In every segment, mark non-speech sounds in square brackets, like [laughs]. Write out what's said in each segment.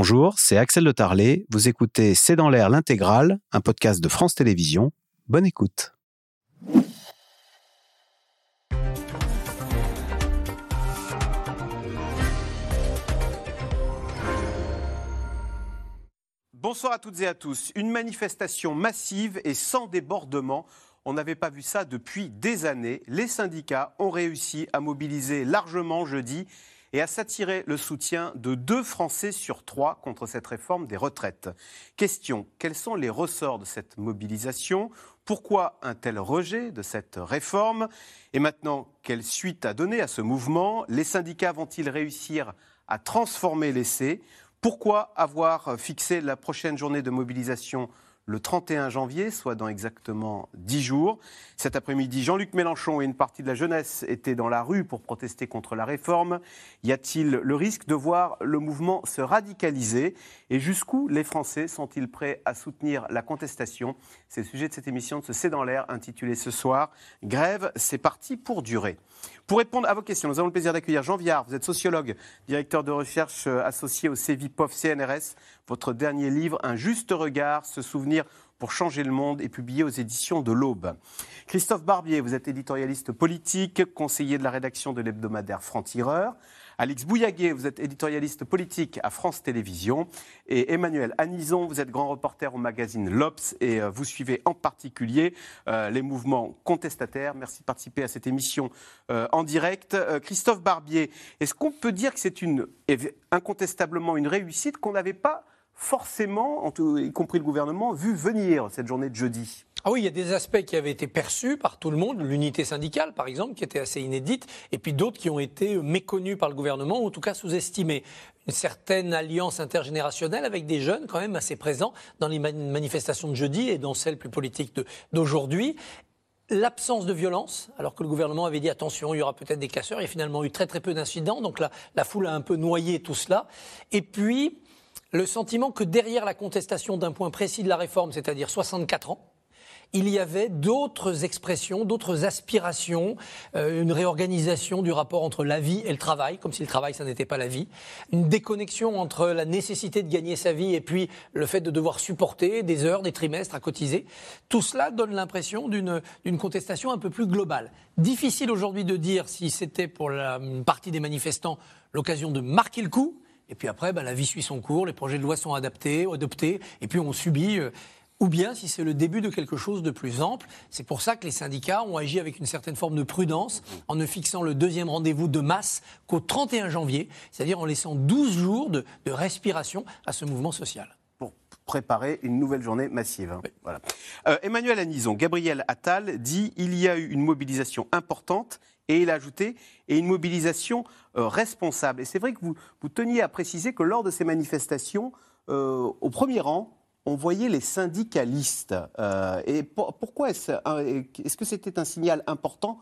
Bonjour, c'est Axel de Tarlet. Vous écoutez C'est dans l'air l'intégrale, un podcast de France Télévisions. Bonne écoute. Bonsoir à toutes et à tous. Une manifestation massive et sans débordement. On n'avait pas vu ça depuis des années. Les syndicats ont réussi à mobiliser largement jeudi et à s'attirer le soutien de deux Français sur trois contre cette réforme des retraites. Question, quels sont les ressorts de cette mobilisation? Pourquoi un tel rejet de cette réforme? Et maintenant, quelle suite à donner à ce mouvement? Les syndicats vont-ils réussir à transformer l'essai? Pourquoi avoir fixé la prochaine journée de mobilisation le 31 janvier, soit dans exactement 10 jours. Cet après-midi, Jean-Luc Mélenchon et une partie de la jeunesse étaient dans la rue pour protester contre la réforme. Y a-t-il le risque de voir le mouvement se radicaliser? Et jusqu'où les Français sont-ils prêts à soutenir la contestation? C'est le sujet de cette émission de ce C'est dans l'air intitulée ce soir Grève, c'est parti pour durer. Pour répondre à vos questions, nous avons le plaisir d'accueillir Jean Viard. Vous êtes sociologue, directeur de recherche euh, associé au CEVIPOF CNRS. Votre dernier livre, Un juste regard, se souvenir pour changer le monde, est publié aux éditions de l'Aube. Christophe Barbier, vous êtes éditorialiste politique, conseiller de la rédaction de l'hebdomadaire Franc-Tireur. Alix Bouillaguet, vous êtes éditorialiste politique à France Télévisions. Et Emmanuel Anison, vous êtes grand reporter au magazine L'Obs et euh, vous suivez en particulier euh, les mouvements contestataires. Merci de participer à cette émission euh, en direct. Christophe Barbier, est-ce qu'on peut dire que c'est une, incontestablement une réussite qu'on n'avait pas forcément, y compris le gouvernement, vu venir cette journée de jeudi? Ah oui, il y a des aspects qui avaient été perçus par tout le monde, l'unité syndicale par exemple, qui était assez inédite, et puis d'autres qui ont été méconnus par le gouvernement, ou en tout cas sous-estimés. Une certaine alliance intergénérationnelle avec des jeunes quand même assez présents dans les manifestations de jeudi et dans celles plus politiques d'aujourd'hui. L'absence de violence, alors que le gouvernement avait dit attention, il y aura peut-être des casseurs, il y a finalement eu très très peu d'incidents, donc la, la foule a un peu noyé tout cela. Et puis, le sentiment que derrière la contestation d'un point précis de la réforme, c'est-à-dire 64 ans, il y avait d'autres expressions, d'autres aspirations, euh, une réorganisation du rapport entre la vie et le travail, comme si le travail, ça n'était pas la vie, une déconnexion entre la nécessité de gagner sa vie et puis le fait de devoir supporter des heures, des trimestres à cotiser. Tout cela donne l'impression d'une contestation un peu plus globale. Difficile aujourd'hui de dire si c'était pour la, partie des manifestants l'occasion de marquer le coup, et puis après, ben, la vie suit son cours, les projets de loi sont adaptés, adoptés, et puis on subit. Euh, ou bien si c'est le début de quelque chose de plus ample. C'est pour ça que les syndicats ont agi avec une certaine forme de prudence en ne fixant le deuxième rendez-vous de masse qu'au 31 janvier, c'est-à-dire en laissant 12 jours de, respiration à ce mouvement social Pour préparer une nouvelle journée massive. Hein. Voilà. Euh, Emmanuel Anison, Gabriel Attal dit il y a eu une mobilisation importante et il a ajouté et une mobilisation euh, responsable. Et c'est vrai que vous, vous teniez à préciser que lors de ces manifestations, euh, au premier rang, on voyait les syndicalistes. Euh, et pourquoi est-ce est-ce que c'était un signal important?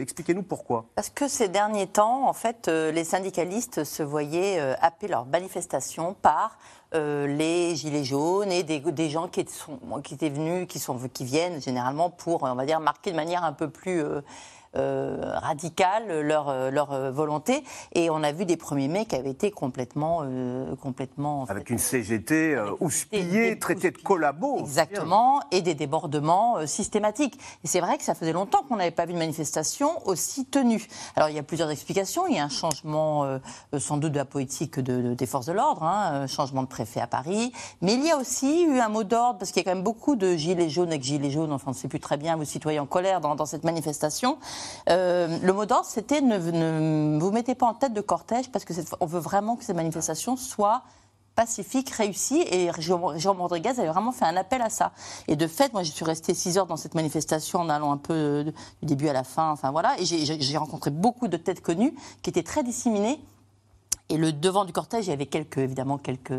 Expliquez-nous pourquoi. Parce que ces derniers temps, en fait, les syndicalistes se voyaient appeler leur manifestation par les gilets jaunes et des, des gens qui, sont, qui étaient venus, qui, sont, qui viennent généralement pour, on va dire, marquer de manière un peu plus euh, radicales leur, euh, leur euh, volonté. Et on a vu des premiers mai qui avaient été complètement. complètement Avec une CGT houspillée, traitée de collabo. Exactement, et des débordements systématiques. Et c'est vrai que ça faisait longtemps qu'on n'avait pas vu une manifestation aussi tenue. Alors il y a plusieurs explications. Il y a un changement sans doute de la politique de, des forces de l'ordre, hein, changement de préfet à Paris. Mais il y a aussi eu un mot d'ordre, parce qu'il y a quand même beaucoup de gilets jaunes avec gilets jaunes, enfin on ne sait plus très bien, vos citoyens en colère dans, dans cette manifestation. Euh, le mot d'ordre, c'était ne, vous mettez pas en tête de cortège parce que on veut vraiment que ces manifestations soient pacifiques, réussies. Et Jean Rodriguez avait vraiment fait un appel à ça. Et de fait, moi, je suis restée six heures dans cette manifestation en allant un peu du début à la fin. Enfin voilà. Et j'ai rencontré beaucoup de têtes connues qui étaient très disséminées. Et le devant du cortège, il y avait évidemment quelques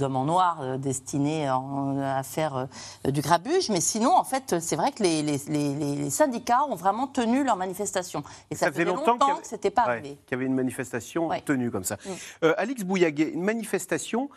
hommes en noir euh, destinés à faire euh, du grabuge. Mais sinon, en fait, c'est vrai que les, syndicats ont vraiment tenu leur manifestation. Et ça, faisait longtemps, que ce n'était pas arrivé. Qu'il y avait une manifestation tenue comme ça. Mm. Euh, Alix Bouillaguet, une manifestation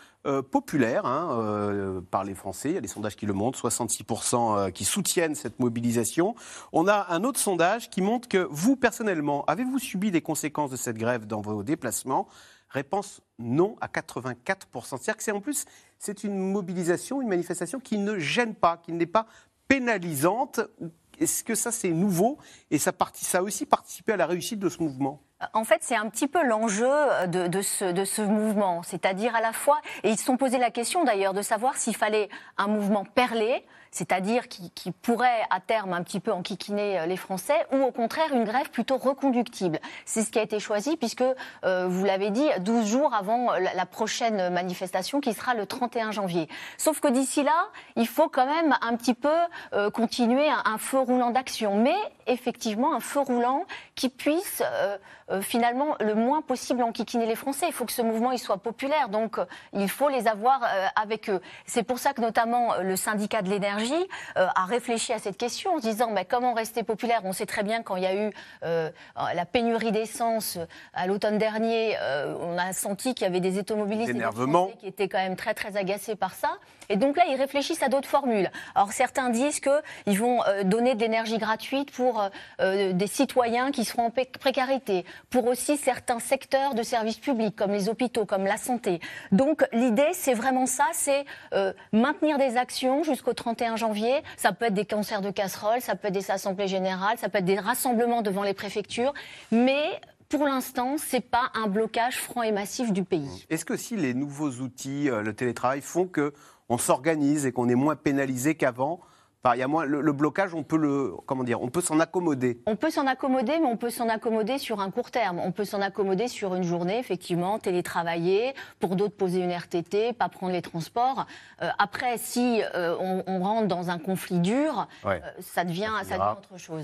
populaire hein, par les Français. Il y a des sondages qui le montrent, 66% qui soutiennent cette mobilisation. On a un autre sondage qui montre que vous, personnellement, avez-vous subi des conséquences de cette grève dans vos déplacements? Réponse non à 84%. C'est-à-dire que c'est en plus, c'est une mobilisation, une manifestation qui ne gêne pas, qui n'est pas pénalisante. Est-ce que ça, c'est nouveau? Et ça, a aussi participé à la réussite de ce mouvement? En fait, c'est un petit peu l'enjeu de, de, ce, de, ce, mouvement. C'est-à-dire à la fois, et ils se sont posé la question d'ailleurs de savoir s'il fallait un mouvement perlé, c'est-à-dire qui, pourrait à terme un petit peu enquiquiner euh, les Français, ou au contraire une grève plutôt reconductible. C'est ce qui a été choisi puisque, euh, vous l'avez dit, 12 jours avant la, prochaine manifestation qui sera le 31 janvier. Sauf que d'ici là, il faut quand même un petit peu euh, continuer un, feu roulant d'action, mais effectivement un feu roulant qui puisse finalement le moins possible enquiquiner les Français. Il faut que ce mouvement il soit populaire, donc il faut les avoir avec eux. C'est pour ça que notamment le syndicat de l'énergie euh, a réfléchi à cette question en se disant mais comment rester populaire? On sait très bien quand il y a eu euh, la pénurie d'essence euh, à l'automne dernier, on a senti qu'il y avait des automobilistes qui étaient quand même très très agacés par ça. Et donc là, ils réfléchissent à d'autres formules. Alors certains disent qu'ils vont donner de l'énergie gratuite pour des citoyens qui seront en précarité, pour aussi certains secteurs de services publics comme les hôpitaux, comme la santé. Donc l'idée, c'est vraiment ça, c'est maintenir des actions jusqu'au 31 janvier. Ça peut être des concerts de casseroles, ça peut être des assemblées générales, ça peut être des rassemblements devant les préfectures. Mais pour l'instant, ce n'est pas un blocage franc et massif du pays. Est-ce que si les nouveaux outils, euh, le télétravail, font qu'on s'organise et qu'on est moins pénalisé qu'avant il y a moins, le, blocage, on peut le, comment dire, on peut s'en accommoder. On peut s'en accommoder, mais on peut s'en accommoder sur un court terme. On peut s'en accommoder sur une journée, effectivement, télétravailler. Pour d'autres, poser une RTT, pas prendre les transports. Euh, après, si euh, on, rentre dans un conflit dur, euh, ça, devient, ça, devient, autre chose.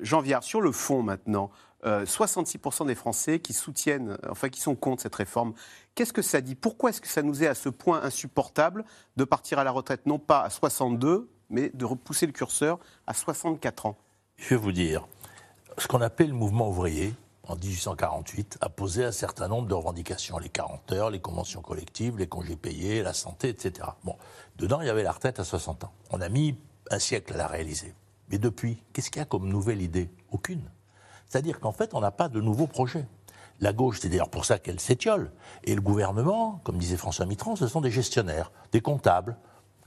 Jean Viard, sur le fond maintenant, 66% des Français qui soutiennent, enfin qui sont contre cette réforme. Qu'est-ce que ça dit? Pourquoi est-ce que ça nous est à ce point insupportable de partir à la retraite non pas à 62 mais de repousser le curseur à 64 ans? Je vais vous dire, ce qu'on appelle le mouvement ouvrier, en 1848, a posé un certain nombre de revendications. Les 40 heures, les conventions collectives, les congés payés, la santé, etc. Bon, dedans, il y avait la retraite à 60 ans. On a mis un siècle à la réaliser. Mais depuis, qu'est-ce qu'il y a comme nouvelle idée? Aucune. C'est-à-dire qu'en fait, on n'a pas de nouveau projet. La gauche, c'est d'ailleurs pour ça qu'elle s'étiole. Et le gouvernement, comme disait François Mitterrand, ce sont des gestionnaires, des comptables,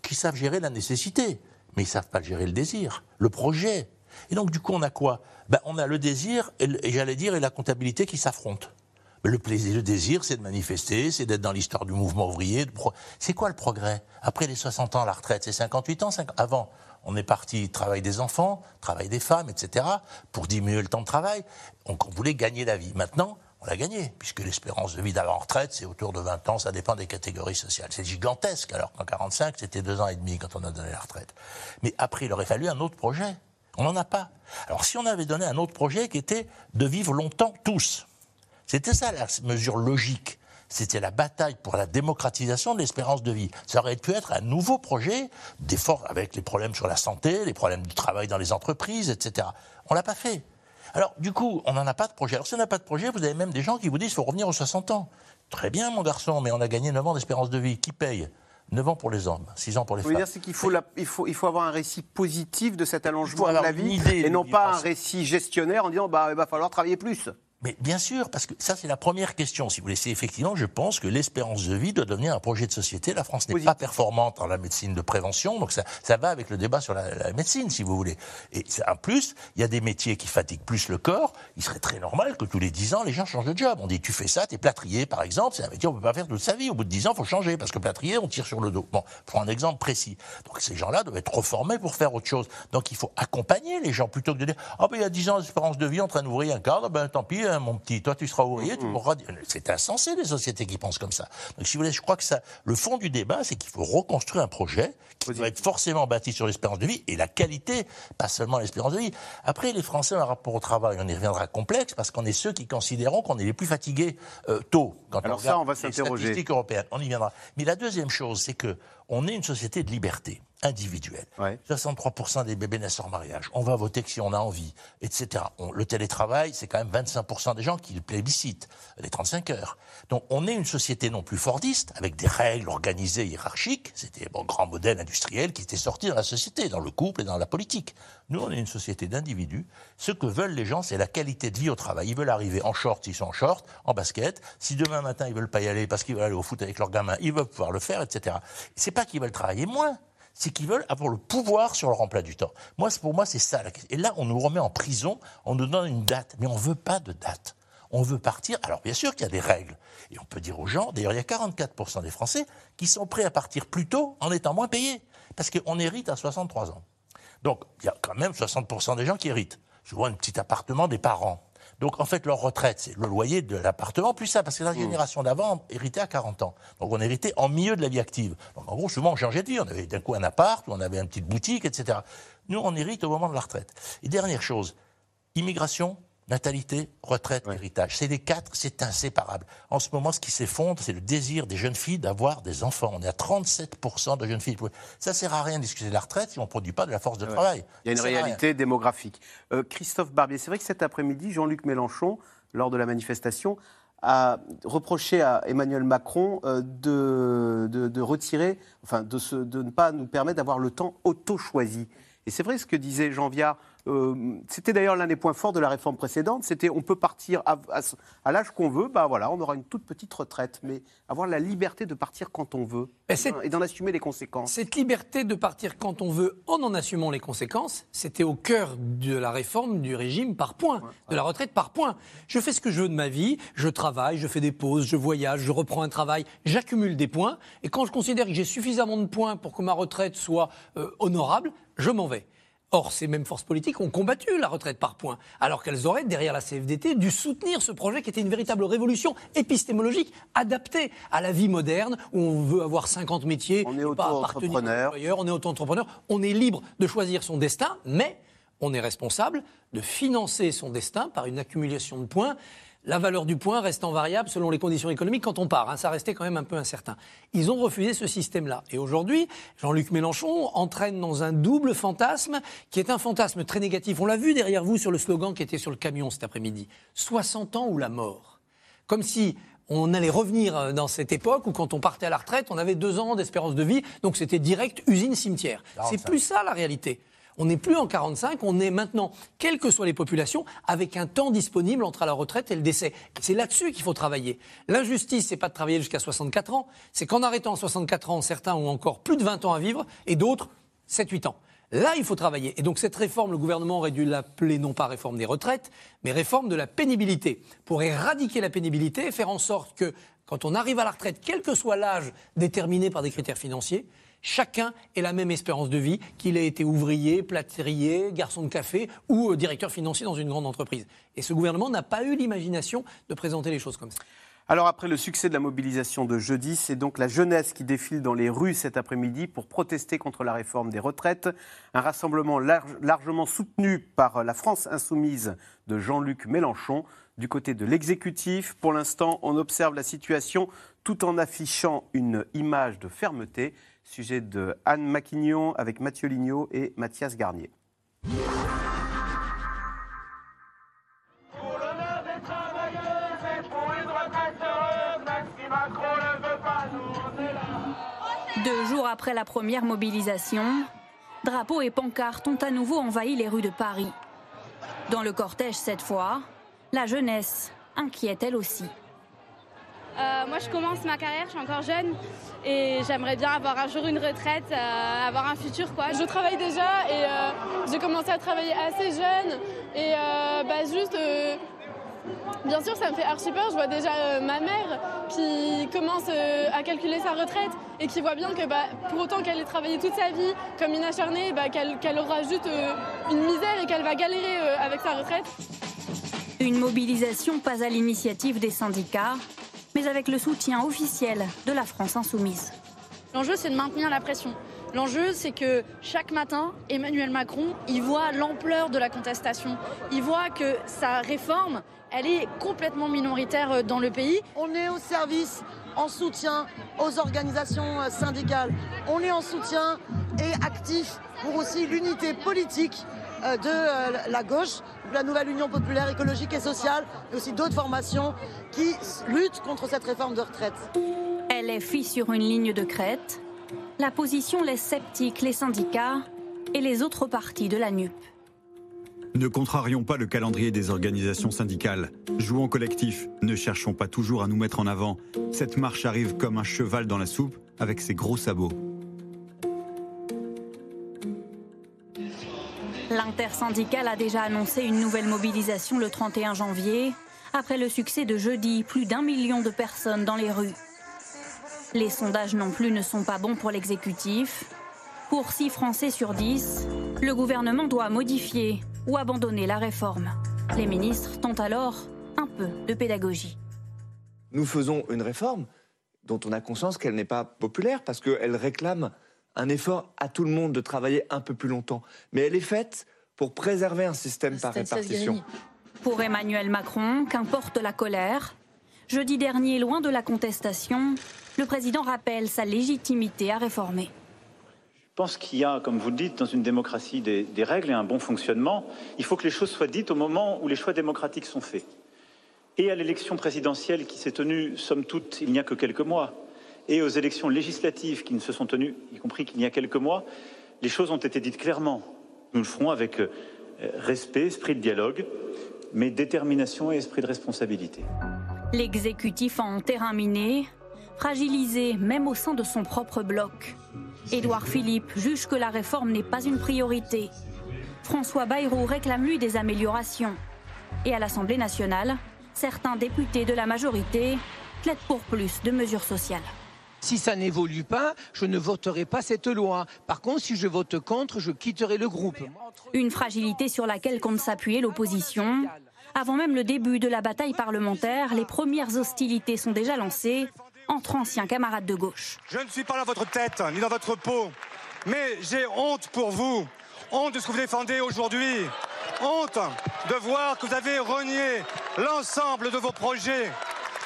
qui savent gérer la nécessité mais ils savent pas gérer le désir, le projet. Et donc, du coup, on a quoi? Ben, On a le désir, et, j'allais dire, et la comptabilité qui s'affrontent. Le plaisir, le désir, c'est de manifester, c'est d'être dans l'histoire du mouvement ouvrier. C'est quoi le progrès? Après les 60 ans, la retraite, c'est 58 ans Avant, on est parti travail des enfants, travail des femmes, etc., pour diminuer le temps de travail. On voulait gagner la vie. Maintenant, on l'a gagné, puisque l'espérance de vie d'avant retraite, c'est autour de 20 ans, ça dépend des catégories sociales. C'est gigantesque, alors qu'en 45, c'était deux ans et demi quand on a donné la retraite. Mais après, il aurait fallu un autre projet. On n'en a pas. Alors si on avait donné un autre projet qui était de vivre longtemps tous, c'était ça la mesure logique. C'était la bataille pour la démocratisation de l'espérance de vie. Ça aurait pu être un nouveau projet, d'effort avec les problèmes sur la santé, les problèmes du travail dans les entreprises, etc. On l'a pas fait. Alors, du coup, on n'en a pas de projet. Alors, si on n'a pas de projet, vous avez même des gens qui vous disent qu'il faut revenir aux 60 ans. Très bien, mon garçon, mais on a gagné 9 ans d'espérance de vie. Qui paye 9 ans pour les hommes, 6 ans pour les femmes. Vous dire, c'est qu'il faut, il faut, il faut avoir un récit positif de cet allongement de la vie et non pas un récit gestionnaire en disant bah, il va falloir travailler plus. Mais bien sûr, parce que ça, c'est la première question. Si vous laissez, effectivement, je pense que l'espérance de vie doit devenir un projet de société. La France n'est pas performante en la médecine de prévention, donc ça, ça va avec le débat sur la, médecine, si vous voulez. Et en plus, il y a des métiers qui fatiguent plus le corps. Il serait très normal que tous les 10 ans, les gens changent de job. On dit, tu fais ça, t'es plâtrier, par exemple. C'est un métier qu'on peut pas faire toute sa vie. Au bout de 10 ans, il faut changer, parce que plâtrier, on tire sur le dos. Bon, prends un exemple précis. Donc ces gens-là doivent être reformés pour faire autre chose. Donc il faut accompagner les gens plutôt que de dire, ah ben il y a 10 ans d'espérance de vie en train d'ouvrir un cadre, ben tant pis, hein, mon petit, toi tu seras ouvrier, tu pourras dire. C'est insensé, les sociétés qui pensent comme ça. Donc, si vous voulez, je crois que ça, le fond du débat, c'est qu'il faut reconstruire un projet qui doit être forcément bâti sur l'espérance de vie et la qualité, pas seulement l'espérance de vie. Après, les Français ont un rapport au travail, on y reviendra complexe, parce qu'on est ceux qui considérons qu'on est les plus fatigués euh, tôt. Quand Alors on ça, on va s'interroger. statistiques européennes, on y viendra. Mais la deuxième chose, c'est que on est une société de liberté. Individuelle. Ouais. 63% des bébés naissent hors mariage. On va voter que si on a envie, etc. On- le télétravail, c'est quand même 25% des gens qui le plébiscitent, les 35 heures. Donc on est une société non plus fordiste, avec des règles organisées, hiérarchiques. C'était un grand modèle industriel qui était sorti dans la société, dans le couple et dans la politique. Nous, on est une société d'individus. Ce que veulent les gens, c'est la qualité de vie au travail. Ils veulent arriver en short s'ils sont en short, en basket. Si demain matin, ils veulent pas y aller parce qu'ils veulent aller au foot avec leurs gamins, ils veulent pouvoir le faire, etc. C'est pas qu'ils veulent travailler moins c'est qu'ils veulent avoir le pouvoir sur leur emploi du temps. Moi, pour moi, c'est ça. Et là, on nous remet en prison, on nous donne une date, mais on veut pas de date. On veut partir. Alors, bien sûr qu'il y a des règles. Et on peut dire aux gens, d'ailleurs, il y a 44% des Français qui sont prêts à partir plus tôt en étant moins payés. Parce qu'on hérite à 63 ans. Donc, il y a quand même 60% des gens qui héritent. Souvent, un petit appartement des parents. Donc, en fait, leur retraite, c'est le loyer de l'appartement, plus ça, parce que la génération d'avant héritait à 40 ans. Donc, on héritait en milieu de la vie active. Donc, en gros, souvent, on changeait de vie. On avait d'un coup un appart, ou on avait une petite boutique, etc. Nous, on hérite au moment de la retraite. Et dernière chose, immigration, natalité, retraite, héritage. C'est les quatre, c'est inséparable. En ce moment, ce qui s'effondre, c'est le désir des jeunes filles d'avoir des enfants. On est à 37% de jeunes filles. Ça sert à rien de discuter de la retraite si on ne produit pas de la force de travail. Il y a une réalité démographique. Euh, Christophe Barbier, c'est vrai que cet après-midi, Jean-Luc Mélenchon, lors de la manifestation, a reproché à Emmanuel Macron euh, de, de- de retirer, enfin, de, se- de ne pas nous permettre d'avoir le temps auto-choisi. Et c'est vrai ce que disait Jean Viard. Euh, c'était d'ailleurs l'un des points forts de la réforme précédente. C'était on peut partir à, à- à l'âge qu'on veut. Bah voilà, on aura une toute petite retraite, mais avoir la liberté de partir quand on veut et d'en assumer les conséquences. Cette liberté de partir quand on veut en en assumant les conséquences, c'était au cœur de la réforme du régime par points, de la retraite par points. Je fais ce que je veux de ma vie, je travaille, je fais des pauses, je voyage, je reprends un travail, j'accumule des points, et quand je considère que j'ai suffisamment de points pour que ma retraite soit euh, honorable, je m'en vais. Or, ces mêmes forces politiques ont combattu la retraite par points, alors qu'elles auraient, derrière la CFDT, dû soutenir ce projet qui était une véritable révolution épistémologique adaptée à la vie moderne, où on veut avoir 50 métiers, On est auto-entrepreneur. on est auto-entrepreneur, on est libre de choisir son destin, mais on est responsable de financer son destin par une accumulation de points. La valeur du point restant variable selon les conditions économiques quand on part. hein, ça restait quand même un peu incertain. Ils ont refusé ce système-là. Et aujourd'hui, Jean-Luc Mélenchon entraîne dans un double fantasme qui est un fantasme très négatif. On l'a vu derrière vous sur le slogan qui était sur le camion cet après-midi. 60 ans ou la mort. Comme si on allait revenir euh, dans cette époque où quand on partait à la retraite, on avait deux ans d'espérance de vie, donc c'était direct usine-cimetière. C'est 45. plus ça la réalité. On n'est plus en 45, on est maintenant, quelles que soient les populations, avec un temps disponible entre la retraite et le décès. C'est là-dessus qu'il faut travailler. L'injustice, c'est pas de travailler jusqu'à 64 ans, c'est qu'en arrêtant à 64 ans, certains ont encore plus de 20 ans à vivre et d'autres 7-8 ans. Là, il faut travailler. Et donc cette réforme, le gouvernement aurait dû l'appeler non pas réforme des retraites, mais réforme de la pénibilité, pour éradiquer la pénibilité et faire en sorte que quand on arrive à la retraite, quel que soit l'âge déterminé par des critères financiers, chacun ait la même espérance de vie, qu'il ait été ouvrier, plâtrier, garçon de café ou euh, directeur financier dans une grande entreprise. Et ce gouvernement n'a pas eu l'imagination de présenter les choses comme ça. Alors après le succès de la mobilisation de jeudi, c'est donc la jeunesse qui défile dans les rues cet après-midi pour protester contre la réforme des retraites. Un rassemblement large- largement soutenu par la France insoumise de Jean-Luc Mélenchon. Du côté de l'exécutif, pour l'instant, on observe la situation tout en affichant une image de fermeté. Sujet de Anne Maquignon avec Mathieu Lignot et Mathias Garnier. Deux jours après la première mobilisation, drapeaux et pancartes ont à nouveau envahi les rues de Paris. Dans le cortège cette fois, la jeunesse inquiète elle aussi. Euh, moi, je commence ma carrière, je suis encore jeune et j'aimerais bien avoir un jour une retraite, euh, avoir un futur quoi. Je travaille déjà et euh, j'ai commencé à travailler assez jeune et bah, juste, bien sûr, ça me fait archi peur. Je vois déjà ma mère qui commence à calculer sa retraite et qui voit bien que bah, pour autant qu'elle ait travaillé toute sa vie comme une acharnée, bah, qu'elle aura juste une misère et qu'elle va galérer avec sa retraite. Une mobilisation pas à l'initiative des syndicats, mais avec le soutien officiel de la France insoumise. L'enjeu, c'est de maintenir la pression. L'enjeu, c'est que chaque matin, Emmanuel Macron, il voit l'ampleur de la contestation. Il voit que sa réforme, elle est complètement minoritaire euh, dans le pays. On est au service, en soutien aux organisations euh, syndicales. On est en soutien et actif pour aussi l'unité politique de euh, la gauche, la nouvelle Union populaire écologique et sociale, et aussi d'autres formations qui luttent contre cette réforme de retraite. LFI sur une ligne de crête, la position laisse sceptiques les syndicats et les autres partis de la NUP. Ne contrarions pas le calendrier des organisations syndicales. Jouons collectif. Ne cherchons pas toujours à nous mettre en avant. Cette marche arrive comme un cheval dans la soupe avec ses gros sabots. L'intersyndicale a déjà annoncé une nouvelle mobilisation le 31 janvier, après le succès de jeudi, plus d'un million de personnes dans les rues. Les sondages non plus ne sont pas bons pour l'exécutif. Pour 6 Français sur 10, le gouvernement doit modifier ou abandonner la réforme. Les ministres tentent alors un peu de pédagogie. Nous faisons une réforme dont on a conscience qu'elle n'est pas populaire parce qu'elle réclame un effort à tout le monde de travailler un peu plus longtemps. Mais elle est faite pour préserver un système par répartition. Pour Emmanuel Macron, qu'importe la colère, jeudi dernier, loin de la contestation, le président rappelle sa légitimité à réformer. Je pense qu'il y a, comme vous le dites, dans une démocratie des, des, règles et un bon fonctionnement. Il faut que les choses soient dites au moment où les choix démocratiques sont faits. Et à l'élection présidentielle qui s'est tenue, somme toute, il n'y a que quelques mois, et aux élections législatives qui ne se sont tenues, y compris qu'il y a quelques mois, les choses ont été dites clairement. Nous le ferons avec euh, respect, esprit de dialogue, mais détermination et esprit de responsabilité. L'exécutif en terrain miné, fragilisé même au sein de son propre bloc. Édouard Philippe juge que la réforme n'est pas une priorité. François Bayrou réclame lui des améliorations. Et à l'Assemblée nationale, certains députés de la majorité plaident pour plus de mesures sociales. Si ça n'évolue pas, je ne voterai pas cette loi. Par contre, si je vote contre, je quitterai le groupe. Une fragilité sur laquelle compte s'appuyer l'opposition. Avant même le début de la bataille parlementaire, les premières hostilités sont déjà lancées entre anciens camarades de gauche. Je ne suis pas dans votre tête, ni dans votre peau, mais j'ai honte pour vous. Honte de ce que vous défendez aujourd'hui. Honte de voir que vous avez renié l'ensemble de vos projets.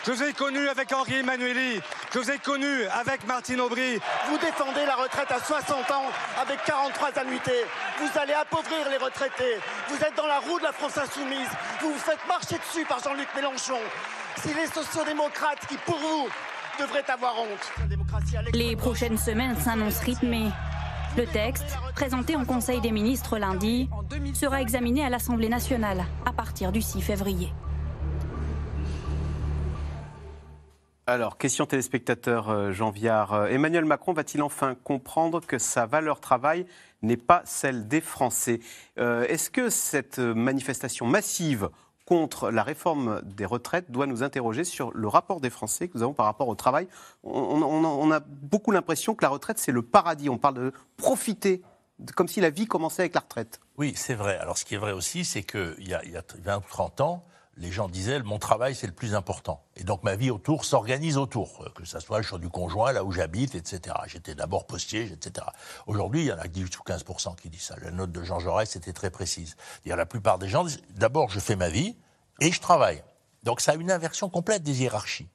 Je vous ai connu avec Henri Emmanueli, je vous ai connu avec Martine Aubry. Vous défendez la retraite à 60 ans avec 43 annuités. Vous allez appauvrir les retraités. Vous êtes dans la roue de la France insoumise. Vous vous faites marcher dessus par Jean-Luc Mélenchon. C'est les sociodémocrates qui, pour vous, devraient avoir honte. Les prochaines semaines s'annoncent rythmées. Le texte, présenté en Conseil des ministres lundi, sera examiné à l'Assemblée nationale à partir du 6 février. Alors, question téléspectateur euh, Jean Viard. Euh, Emmanuel Macron va-t-il enfin comprendre que sa valeur travail n'est pas celle des Français? Euh, Est-ce que cette manifestation massive contre la réforme des retraites doit nous interroger sur le rapport des Français que nous avons par rapport au travail? On, a beaucoup l'impression que la retraite, c'est le paradis. On parle de profiter comme si la vie commençait avec la retraite. Oui, c'est vrai. Alors, ce qui est vrai aussi, c'est qu'il y, y a 20 ou 30 ans, les gens disaient mon travail c'est le plus important. Et donc ma vie autour s'organise autour, que ce soit sur du conjoint, là où j'habite, etc. J'étais d'abord postier, etc. Aujourd'hui, il y en a 18 ou 15% qui disent ça. La note de Jean Jaurès était très précise. -dire la plupart des gens disent d'abord je fais ma vie et je travaille. Donc ça a une inversion complète des hiérarchies.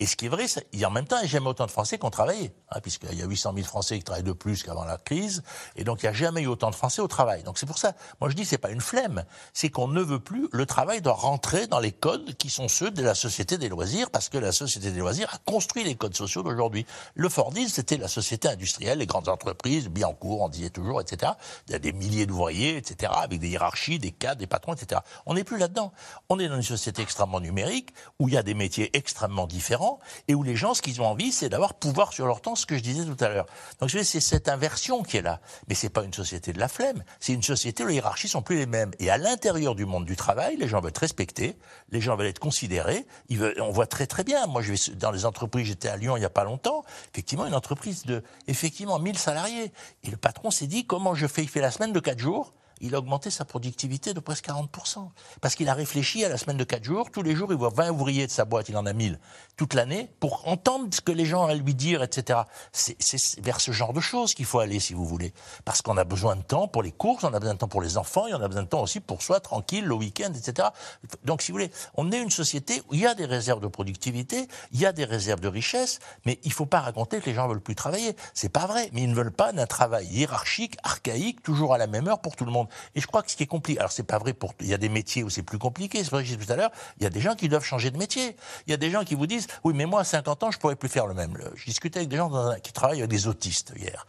Et ce qui est vrai, c'est en même temps, il n'y a jamais autant de Français qui ont travaillé, hein, puisqu'il y a 800 000 Français qui travaillent de plus qu'avant la crise, et donc il n'y a jamais eu autant de Français au travail. Donc c'est pour ça, moi je dis, c'est pas une flemme, c'est qu'on ne veut plus, le travail doit rentrer dans les codes qui sont ceux de la société des loisirs, parce que la société des loisirs a construit les codes sociaux d'aujourd'hui. Le Fordisme, c'était la société industrielle, les grandes entreprises, bien en cours, on disait toujours, etc. Il y a des milliers d'ouvriers, etc., avec des hiérarchies, des cadres, des patrons, etc. On n'est plus là-dedans. On est dans une société extrêmement numérique, où il y a des métiers extrêmement différents, et où les gens, ce qu'ils ont envie, c'est d'avoir pouvoir sur leur temps, ce que je disais tout à l'heure. Donc c'est cette inversion qui est là. Mais c'est pas une société de la flemme, c'est une société où les hiérarchies sont plus les mêmes. Et à l'intérieur du monde du travail, les gens veulent être respectés, les gens veulent être considérés. On voit très très bien. Moi, je vais dans les entreprises, j'étais à Lyon il y a pas longtemps. Effectivement, une entreprise de effectivement 1000 salariés. Et le patron s'est dit comment je fais? Il fait la semaine de 4 jours il a augmenté sa productivité de presque 40%. Parce qu'il a réfléchi à la semaine de 4 jours. Tous les jours, il voit 20 ouvriers de sa boîte, il en a 1000 toute l'année, pour entendre ce que les gens ont à lui dire, etc. C'est vers ce genre de choses qu'il faut aller, si vous voulez. Parce qu'on a besoin de temps pour les courses, on a besoin de temps pour les enfants, et on a besoin de temps aussi pour soi, tranquille, le week-end, etc. Donc, si vous voulez, on est une société où il y a des réserves de productivité, il y a des réserves de richesse, mais il ne faut pas raconter que les gens veulent plus travailler. C'est pas vrai. Mais ils ne veulent pas d'un travail hiérarchique, archaïque, toujours à la même heure pour tout le monde. Et je crois que ce qui est compliqué, alors c'est pas vrai pour, il y a des métiers où c'est plus compliqué. C'est vrai que j'ai dit tout à l'heure, il y a des gens qui doivent changer de métier. Il y a des gens qui vous disent, oui, mais moi, à 50 ans, je pourrais plus faire le même. Je discutais avec des gens qui travaillent avec des autistes hier.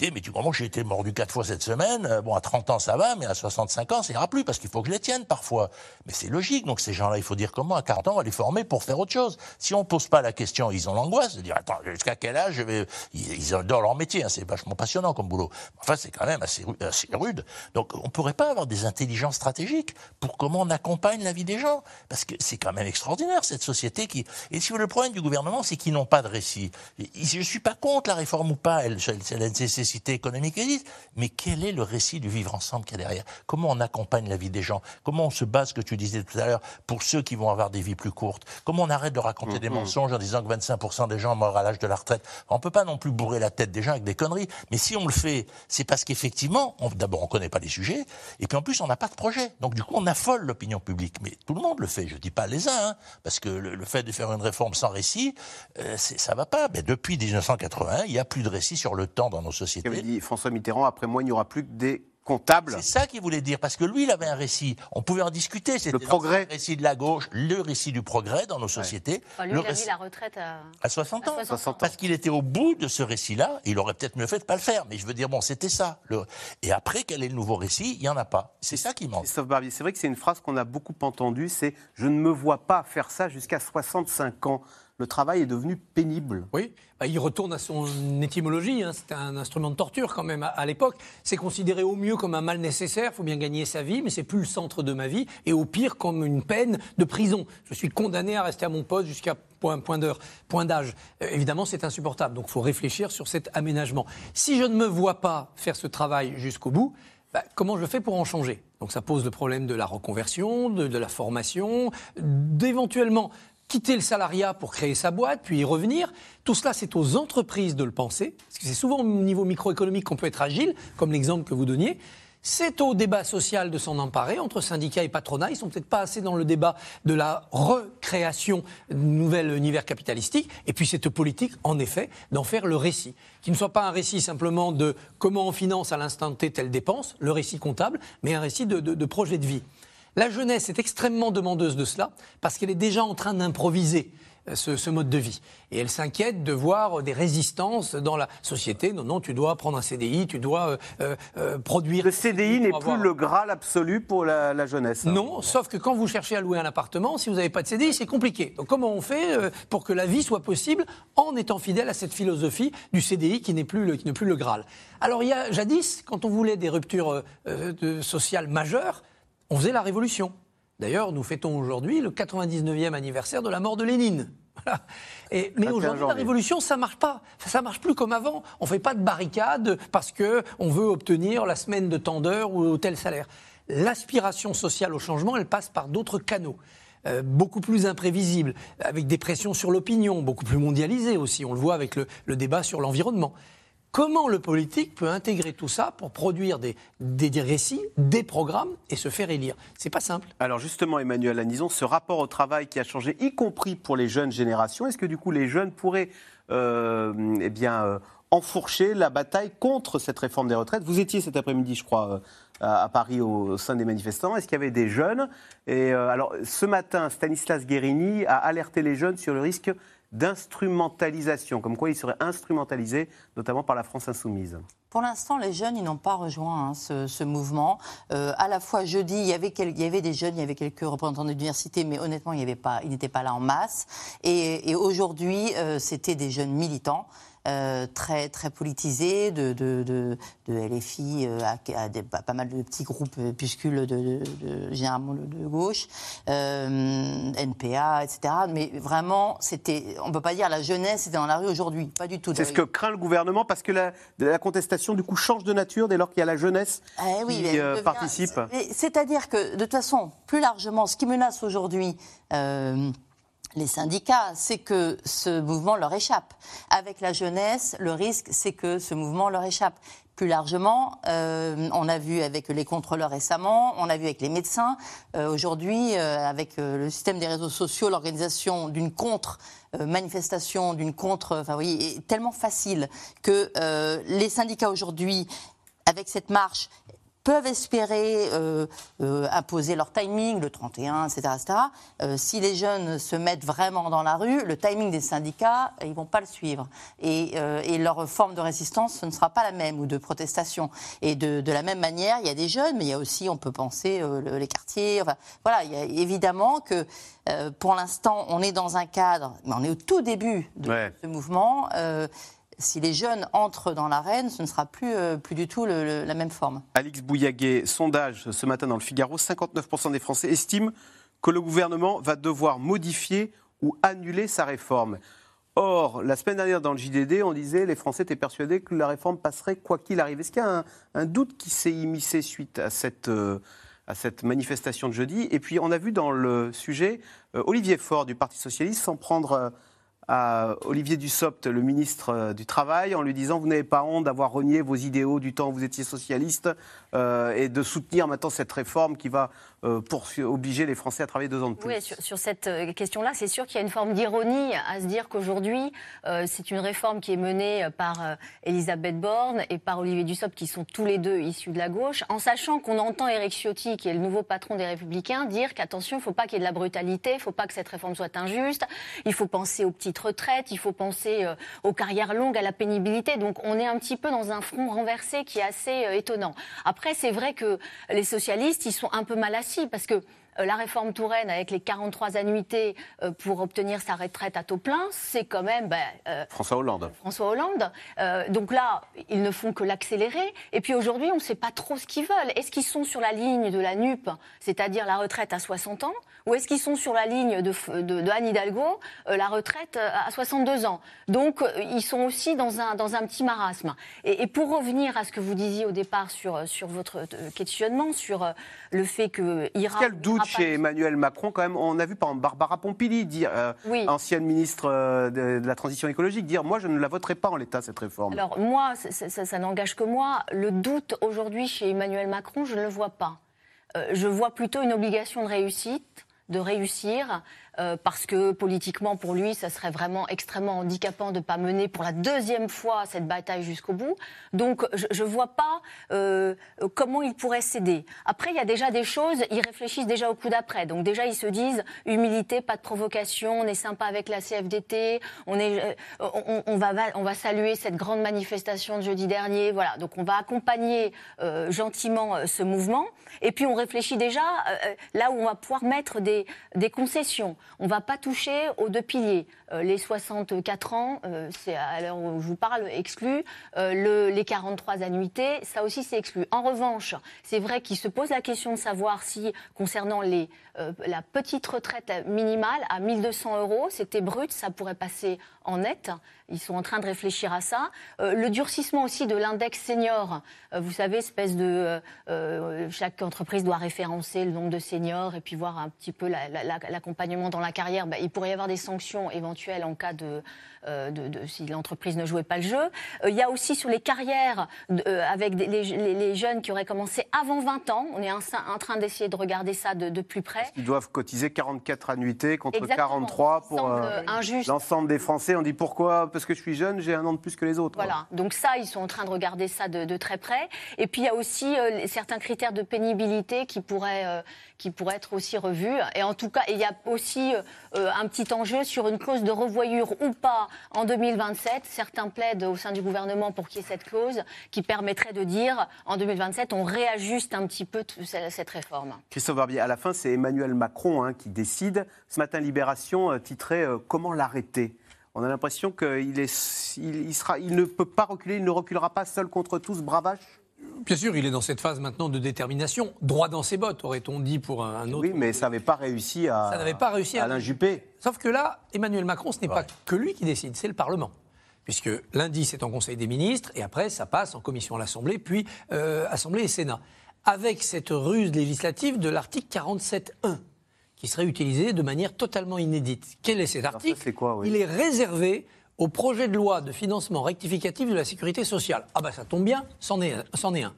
Ils me mais tu comprends, j'ai été mordu quatre fois cette semaine. Euh, Bon, à 30 ans, ça va, mais à 65 ans, ça ira plus parce qu'il faut que je les tienne parfois. Mais c'est logique. Donc, ces gens-là, il faut dire comment, à 40 ans, on va les former pour faire autre chose. Si on pose pas la question, ils ont l'angoisse de dire, attends, jusqu'à quel âge je vais, ils, adorent leur métier, hein, c'est vachement passionnant comme boulot. Enfin, c'est quand même assez, ru- assez rude. Donc, on pourrait pas avoir des intelligences stratégiques pour comment on accompagne la vie des gens. Parce que c'est quand même extraordinaire, cette société qui, et si vous le problème du gouvernement, c'est qu'ils n'ont pas de récit. Je suis pas contre la réforme ou pas, elle, c'est la nécessité économique existe. Mais quel est le récit du vivre ensemble qu'il y a derrière? Comment on accompagne la vie des gens? Comment on se base, ce que tu disais tout à l'heure, pour ceux qui vont avoir des vies plus courtes? Comment on arrête de raconter des mensonges en disant que 25% des gens meurent à l'âge de la retraite? On peut pas non plus bourrer la tête des gens avec des conneries. Mais si on le fait, c'est parce qu'effectivement, d'abord, on connaît pas les sujets, et puis en plus, on n'a pas de projet. Donc, du coup, on affole l'opinion publique. Mais tout le monde le fait. Je dis pas les uns, hein, parce que le, le fait de faire une réforme sans récit, euh, ça va pas. Mais depuis 1981, il y a plus de récit sur le temps dans nos sociétés. Avait dit François Mitterrand, après moi, il n'y aura plus que des comptables. C'est ça qu'il voulait dire, parce que lui, il avait un récit. On pouvait en discuter. C'était Le progrès. Le récit de la gauche, le récit du progrès dans nos sociétés. Enfin, lui, le il a mis la retraite à... à 60 ans. À 60 ans. Parce qu'il était au bout de ce récit-là. Il aurait peut-être mieux fait de pas le faire. Mais je veux dire, bon, c'était ça. Le- Et après, quel est le nouveau récit? Il n'y en a pas. C'est ça qui manque. Christophe Barbier, c'est vrai que c'est une phrase qu'on a beaucoup entendue, c'est « je ne me vois pas faire ça jusqu'à 65 ans ». Le travail est devenu pénible. Oui, bah, il retourne à son étymologie. hein. C'était un instrument de torture quand même à, l'époque. C'est considéré au mieux comme un mal nécessaire. Il faut bien gagner sa vie, mais c'est plus le centre de ma vie. Et au pire comme une peine de prison. Je suis condamné à rester à mon poste jusqu'à point, point d'heure, point d'âge. Euh, évidemment, c'est insupportable. Donc, il faut réfléchir sur cet aménagement. Si je ne me vois pas faire ce travail jusqu'au bout, bah, comment je fais pour en changer? Donc ça pose le problème de la reconversion, de la formation, d'éventuellement quitter le salariat pour créer sa boîte, puis y revenir. Tout cela, c'est aux entreprises de le penser, parce que c'est souvent au niveau microéconomique qu'on peut être agile, comme l'exemple que vous donniez. C'est au débat social de s'en emparer entre syndicats et patronat. Ils sont peut-être pas assez dans le débat de la recréation de nouvel univers capitalistique. Et puis cette politique, en effet, d'en faire le récit. Qui ne soit pas un récit simplement de comment on finance à l'instant T telle dépense, le récit comptable, mais un récit de- de projet de vie. La jeunesse est extrêmement demandeuse de cela parce qu'elle est déjà en train d'improviser euh, ce, ce mode de vie. Et elle s'inquiète de voir des résistances dans la société. Non, non, tu dois prendre un CDI, tu dois euh, euh, euh, produire. Le CDI n'est plus avoir- le Graal absolu pour la, la jeunesse. non, sauf que quand vous cherchez à louer un appartement, si vous n'avez pas de CDI, c'est compliqué. Donc comment on fait euh, pour que la vie soit possible en étant fidèle à cette philosophie du CDI qui n'est plus le, qui n'est plus le Graal? Alors il y a jadis, quand on voulait des ruptures euh, euh, de- sociales majeures, on faisait la révolution. D'ailleurs, nous fêtons aujourd'hui le 99e anniversaire de la mort de Lénine. [laughs] Voilà. Et, mais 21 aujourd'hui, la révolution, ça marche pas. Ça marche plus comme avant. On fait pas de barricades parce que on veut obtenir la semaine de tant d'heures ou tel salaire. L'aspiration sociale au changement, elle passe par d'autres canaux. euh, beaucoup plus imprévisibles, avec des pressions sur l'opinion, beaucoup plus mondialisées aussi. On le voit avec le, le débat sur l'environnement. Comment le politique peut intégrer tout ça pour produire des, des, récits, des programmes et se faire élire? C'est pas simple. Alors justement, Emmanuel Lanison, ce rapport au travail qui a changé, y compris pour les jeunes générations, est-ce que du coup les jeunes pourraient euh, eh bien, euh, enfourcher la bataille contre cette réforme des retraites? Vous étiez cet après-midi, je crois, euh, à, Paris au, sein des manifestants. Est-ce qu'il y avait des jeunes? Et alors ce matin, Stanislas Guérini a alerté les jeunes sur le risque d'instrumentalisation, comme quoi ils seraient instrumentalisés, notamment par la France insoumise. Pour l'instant, les jeunes, ils n'ont pas rejoint hein, ce, mouvement. Euh, à la fois jeudi, il y, avait il des jeunes, il y avait quelques représentants d'université, mais honnêtement, il y avait pas, ils n'étaient pas là en masse. Et, et aujourd'hui, euh, c'était des jeunes militants. Euh, très, très politisé, de, de, de, de LFI euh, à, à des- à pas mal de petits groupes puscules, de, généralement de, gauche, euh, NPA, etc. Mais vraiment, c'était, on ne peut pas dire la jeunesse était dans la rue aujourd'hui, pas du tout. C'est ce que craint le gouvernement parce que la, la contestation, du coup, change de nature dès lors qu'il y a la jeunesse Eh oui, qui euh, participe. C'est-à-dire que, de toute façon, plus largement, ce qui menace aujourd'hui euh, les syndicats, c'est que ce mouvement leur échappe. Avec la jeunesse, le risque, c'est que ce mouvement leur échappe. Plus largement, euh, on a vu avec les contrôleurs récemment, on a vu avec les médecins. Euh, Aujourd'hui, euh, avec le système des réseaux sociaux, l'organisation d'une contre manifestation, d'une contre, enfin oui, est tellement facile que les syndicats aujourd'hui, avec cette marche, peuvent espérer euh, euh, imposer leur timing, le 31, etc. etc. Euh, si les jeunes se mettent vraiment dans la rue, le timing des syndicats, ils vont pas le suivre. Et, euh, et leur forme de résistance, ce ne sera pas la même, ou de protestation. Et de, de la même manière, il y a des jeunes, mais il y a aussi, on peut penser, le- les quartiers. Enfin, voilà, il y a évidemment que pour l'instant, on est dans un cadre, mais on est au tout début de Ouais. ce mouvement. Si les jeunes entrent dans l'arène, ce ne sera plus, euh, plus du tout la même forme. Alix Bouillaguet, sondage ce matin dans le Figaro, 59% des Français estiment que le gouvernement va devoir modifier ou annuler sa réforme. Or, la semaine dernière dans le JDD, on disait les Français étaient persuadés que la réforme passerait quoi qu'il arrive. Est-ce qu'il y a un, doute qui s'est immiscé suite à cette, euh, à cette manifestation de jeudi? Et puis, on a vu dans le sujet euh, Olivier Faure du Parti Socialiste s'en prendre à Olivier Dussopt, le ministre euh, du Travail, en lui disant Vous n'avez pas honte d'avoir renié vos idéaux du temps où vous étiez socialiste euh, et de soutenir maintenant cette réforme qui va euh, poursu- obliger les Français à travailler deux ans de plus. Oui, sur, sur cette euh, question-là, c'est sûr qu'il y a une forme d'ironie à se dire qu'aujourd'hui, euh, c'est une réforme qui est menée euh, par Elisabeth Borne et par Olivier Dussopt, qui sont tous les deux issus de la gauche, en sachant qu'on entend Éric Ciotti, qui est le nouveau patron des Républicains, dire qu'attention, il ne faut pas qu'il y ait de la brutalité, il ne faut pas que cette réforme soit injuste, il faut penser aux petites retraites, il faut penser euh, aux carrières longues, à la pénibilité. Donc on est un petit peu dans un front renversé qui est assez euh, étonnant. Après, c'est vrai que les socialistes, ils sont un peu mal assis parce que euh, la réforme Touraine avec les 43 annuités pour obtenir sa retraite à taux plein, c'est quand même ben, euh, François Hollande. François Hollande. Euh, donc là, ils ne font que l'accélérer. Et puis aujourd'hui, on ne sait pas trop ce qu'ils veulent. Est-ce qu'ils sont sur la ligne de la NUP, c'est-à-dire la retraite à 60 ans, ou est-ce qu'ils sont sur la ligne de, de- de Anne Hidalgo, euh, la retraite euh, à 62 ans Donc euh, ils sont aussi dans un, dans un petit marasme. Et, et pour revenir à ce que vous disiez au départ sur, sur votre questionnement, sur le fait que Ira... le doute chez Emmanuel Macron quand même? On a vu par exemple Barbara Pompili, dire, euh, Oui. ancienne ministre de, de la transition écologique, dire Moi, je ne la voterai pas en l'état, cette réforme. Alors moi, ça, ça- ça- ça n'engage que moi. Le doute aujourd'hui chez Emmanuel Macron, je ne le vois pas. Euh, je vois plutôt une obligation de réussite, de réussir, euh, parce que politiquement, pour lui, ça serait vraiment extrêmement handicapant de ne pas mener pour la deuxième fois cette bataille jusqu'au bout. Donc je ne vois pas euh, comment il pourrait céder. Après, il y a déjà des choses, ils réfléchissent déjà au coup d'après. Donc déjà, ils se disent humilité, pas de provocation, on est sympa avec la CFDT, on, est, euh, on, va, on va saluer cette grande manifestation de jeudi dernier. Voilà, donc on va accompagner euh, gentiment euh, ce mouvement. Et puis on réfléchit déjà là où on va pouvoir mettre des, des concessions. On va pas toucher aux deux piliers. Euh, les 64 ans, euh, c'est à l'heure où je vous parle, exclu. Euh, le, les 43 annuités, ça aussi c'est exclu. En revanche, c'est vrai qu'il se pose la question de savoir si, concernant les, euh, la petite retraite minimale à 1200 euros, c'était brut, ça pourrait passer en net. Ils sont en train de réfléchir à ça. Euh, le durcissement aussi de l'index senior, euh, vous savez, espèce de... chaque entreprise doit référencer le nombre de seniors et puis voir un petit peu la- la- la- l'accompagnement dans la carrière. Ben, il pourrait y avoir des sanctions éventuelles en cas de... euh, de- de- si l'entreprise ne jouait pas le jeu. Euh, il y a aussi sur les carrières euh, avec des- les, les- les jeunes qui auraient commencé avant 20 ans. On est en, en train d'essayer de regarder ça de, de plus près. Ils doivent cotiser 44 annuités contre Exactement. 43 pour l'ensemble des Français. On dit pourquoi? Parce que je suis jeune, j'ai un an de plus que les autres. Voilà, donc ça, ils sont en train de regarder ça de, de très près. Et puis il y a aussi euh, certains critères de pénibilité qui pourraient, euh, qui pourraient être aussi revus. Et en tout cas, il y a aussi euh, un petit enjeu sur une clause de revoyure ou pas en 2027. Certains plaident au sein du gouvernement pour qu'il y ait cette clause qui permettrait de dire en 2027, on réajuste un petit peu cette réforme. Christophe Barbier, à la fin, c'est Emmanuel Macron hein, qui décide. Ce matin, Libération euh, titrait euh, Comment l'arrêter? On a l'impression qu'il ne peut pas reculer, il ne reculera pas seul contre tous, bravache Bien sûr, il est dans cette phase maintenant de détermination. Droit dans ses bottes, aurait-on dit pour un autre. Oui, mais ça n'avait pas réussi à. Ça n'avait pas réussi à. Alain Juppé. Sauf que là, Emmanuel Macron, ce n'est pas que lui qui décide, c'est le Parlement. Puisque lundi, c'est en Conseil des ministres, et après, ça passe en commission à l'Assemblée, puis euh, Assemblée et Sénat. Avec cette ruse législative de l'article 47.1, qui serait utilisé de manière totalement inédite. Quel est cet article quoi, oui? Il est réservé au projet de loi de financement rectificatif de la sécurité sociale. Ah bah ça tombe bien, c'en est un.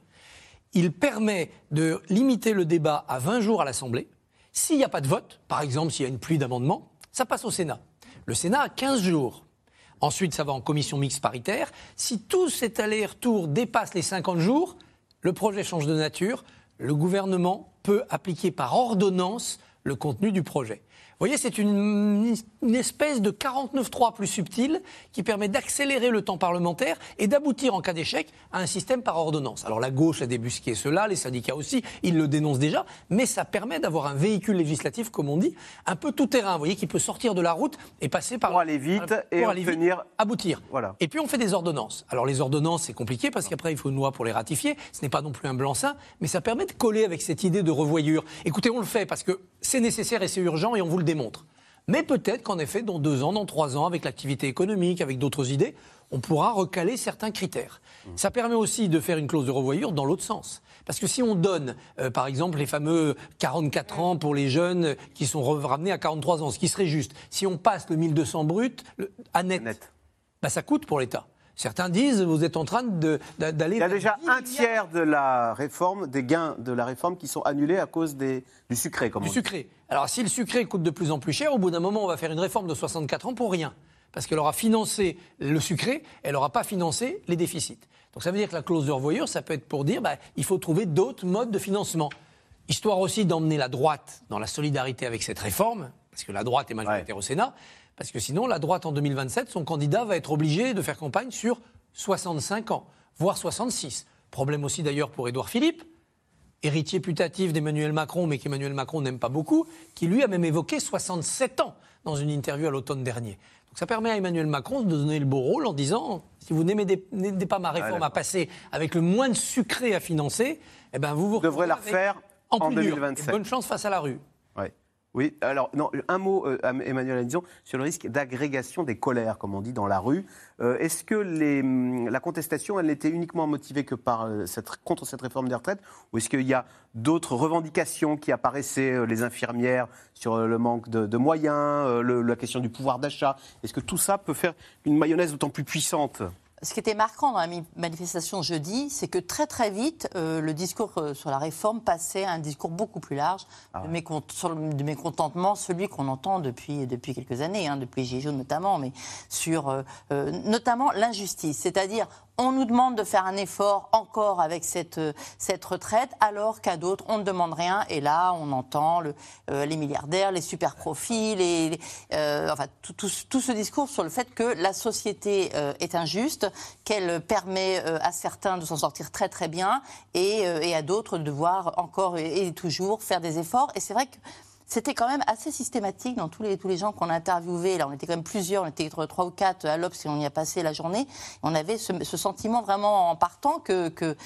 Il permet de limiter le débat à 20 jours à l'Assemblée. S'il n'y a pas de vote, par exemple s'il y a une pluie d'amendements, ça passe au Sénat. Le Sénat a 15 jours. Ensuite, ça va en commission mixte paritaire. Si tout cet aller-retour dépasse les 50 jours, le projet change de nature. Le gouvernement peut appliquer par ordonnance le contenu du projet. Vous voyez, c'est une, une espèce de 49.3 plus subtil qui permet d'accélérer le temps parlementaire et d'aboutir en cas d'échec à un système par ordonnance. Alors la gauche a débusqué cela, les syndicats aussi, ils le dénoncent déjà, mais ça permet d'avoir un véhicule législatif, comme on dit, un peu tout terrain, vous voyez, qui peut sortir de la route et passer par... Pour aller vite et pour aller vite, obtenir- aboutir. Voilà. Et puis on fait des ordonnances. Alors les ordonnances, c'est compliqué parce qu'après il faut une loi pour les ratifier. Ce n'est pas non plus un blanc-seing, mais ça permet de coller avec cette idée de revoyure. Écoutez, on le fait parce que c'est nécessaire et c'est urgent et on vous le démontre. Mais peut-être qu'en effet, dans deux ans, dans trois ans, avec l'activité économique, avec d'autres idées, on pourra recaler certains critères. Ça permet aussi de faire une clause de revoyure dans l'autre sens. Parce que si on donne, euh, par exemple, les fameux 44 ans pour les jeunes qui sont ramenés à 43 ans, ce qui serait juste, si on passe le 1200 brut le- à net, Bah, ça coûte pour l'État. Certains disent, vous êtes en train d'aller... Il y a déjà un tiers de la réforme, des gains de la réforme qui sont annulés à cause des, du sucré, comme Du on dit. sucré. Alors, si le sucré coûte de plus en plus cher, au bout d'un moment, on va faire une réforme de 64 ans pour rien. Parce qu'elle aura financé le sucré, elle n'aura pas financé les déficits. Donc, ça veut dire que la clause de revoyure, ça peut être pour dire, bah, il faut trouver d'autres modes de financement. Histoire aussi d'emmener la droite dans la solidarité avec cette réforme, parce que la droite est majoritaire au Sénat, parce que sinon, la droite en 2027, son candidat va être obligé de faire campagne sur 65 ans, voire 66. Problème aussi d'ailleurs pour Édouard Philippe, héritier putatif d'Emmanuel Macron, mais qu'Emmanuel Macron n'aime pas beaucoup, qui lui a même évoqué 67 ans dans une interview à l'automne dernier. Donc ça permet à Emmanuel Macron de donner le beau rôle en disant si vous n'aimez pas ma réforme à passer avec le moins de sucré à financer, eh ben vous vous devrez la refaire en, en plus dur. 2027. Et bonne chance face à la rue. Oui, alors, un mot, euh, Emmanuel Adison, sur le risque d'agrégation des colères, comme on dit, dans la rue. Euh, Est-ce que hum, la contestation, elle n'était uniquement motivée que par, euh, contre cette réforme des retraites Ou est-ce qu'il y a d'autres revendications qui apparaissaient, les infirmières, sur le manque de, moyens, la question du pouvoir d'achat? Est-ce que tout ça peut faire une mayonnaise d'autant plus puissante? Ce qui était marquant dans la manifestation jeudi, c'est que très très vite, euh, le discours euh, sur la réforme passait à un discours beaucoup plus large de, mécont- sur le- de mécontentement, celui qu'on entend depuis, depuis quelques années, hein, depuis les Gilets jaunes notamment, mais sur euh, notamment l'injustice. C'est-à-dire, on nous demande de faire un effort encore avec cette, euh, cette retraite, alors qu'à d'autres, on ne demande rien. Et là, on entend euh, les milliardaires, les super profits, les, euh, enfin, tout, ce- discours sur le fait que la société est injuste, qu'elle permet à certains de s'en sortir très très bien et, et à d'autres de devoir encore et, et toujours faire des efforts. Et c'est vrai que c'était quand même assez systématique dans tous les, tous les gens qu'on a interviewés. Là, on était quand même plusieurs, on était trois ou quatre à l'Obs et on y a passé la journée. On avait ce, ce sentiment vraiment en partant que, que,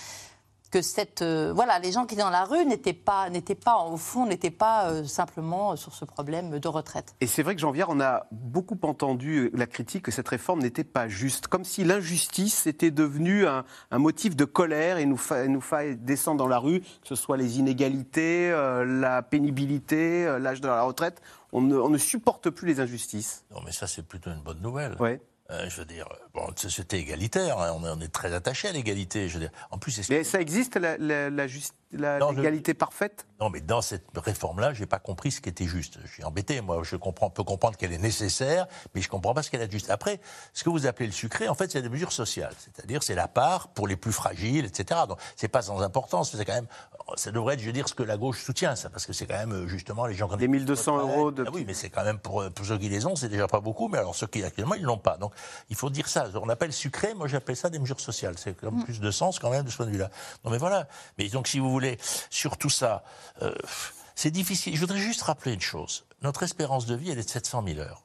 que cette, euh, voilà, les gens qui étaient dans la rue n'étaient pas, n'étaient pas, au fond, n'étaient pas euh, simplement sur ce problème de retraite. Et c'est vrai que Jean-Vière, on a beaucoup entendu la critique que cette réforme n'était pas juste, comme si l'injustice était devenue un, un motif de colère et nous, fa- nous faille descendre dans la rue, que ce soit les inégalités, euh, la pénibilité, euh, l'âge de la retraite. On ne, on ne supporte plus les injustices. Non, mais ça, c'est plutôt une bonne nouvelle. Ouais. Euh, je veux dire, bon, une société égalitaire, hein, on, est, on est très attaché à l'égalité. Je veux dire, en plus, Mais ça existe, la- la- la juste- la- Non, je- l'égalité parfaite? Non, mais dans cette réforme-là, j'ai pas compris ce qui était juste. Je suis embêté, moi. Je comprends, peux comprendre qu'elle est nécessaire, mais je comprends pas ce qu'elle est juste. Après, ce que vous appelez le sucré, en fait, c'est des mesures sociales. C'est-à-dire, c'est la part pour les plus fragiles, etc. Donc, c'est pas sans importance. C'est quand même, ça devrait être, je veux dire, ce que la gauche soutient, ça, parce que c'est quand même, euh, justement, les gens qui ont Des 1200 euros de. ah oui, mais c'est quand même pour, pour ceux qui les ont, c'est déjà pas beaucoup, mais alors ceux qui actuellement, ils l'ont pas. Donc il faut dire ça. On appelle sucré, moi j'appelle ça des mesures sociales. C'est quand même plus de sens quand même de ce point de vue-là. Non mais voilà. Mais donc si vous voulez, sur tout ça, euh, c'est difficile. Je voudrais juste rappeler une chose. Notre espérance de vie, elle est de 700 000 heures.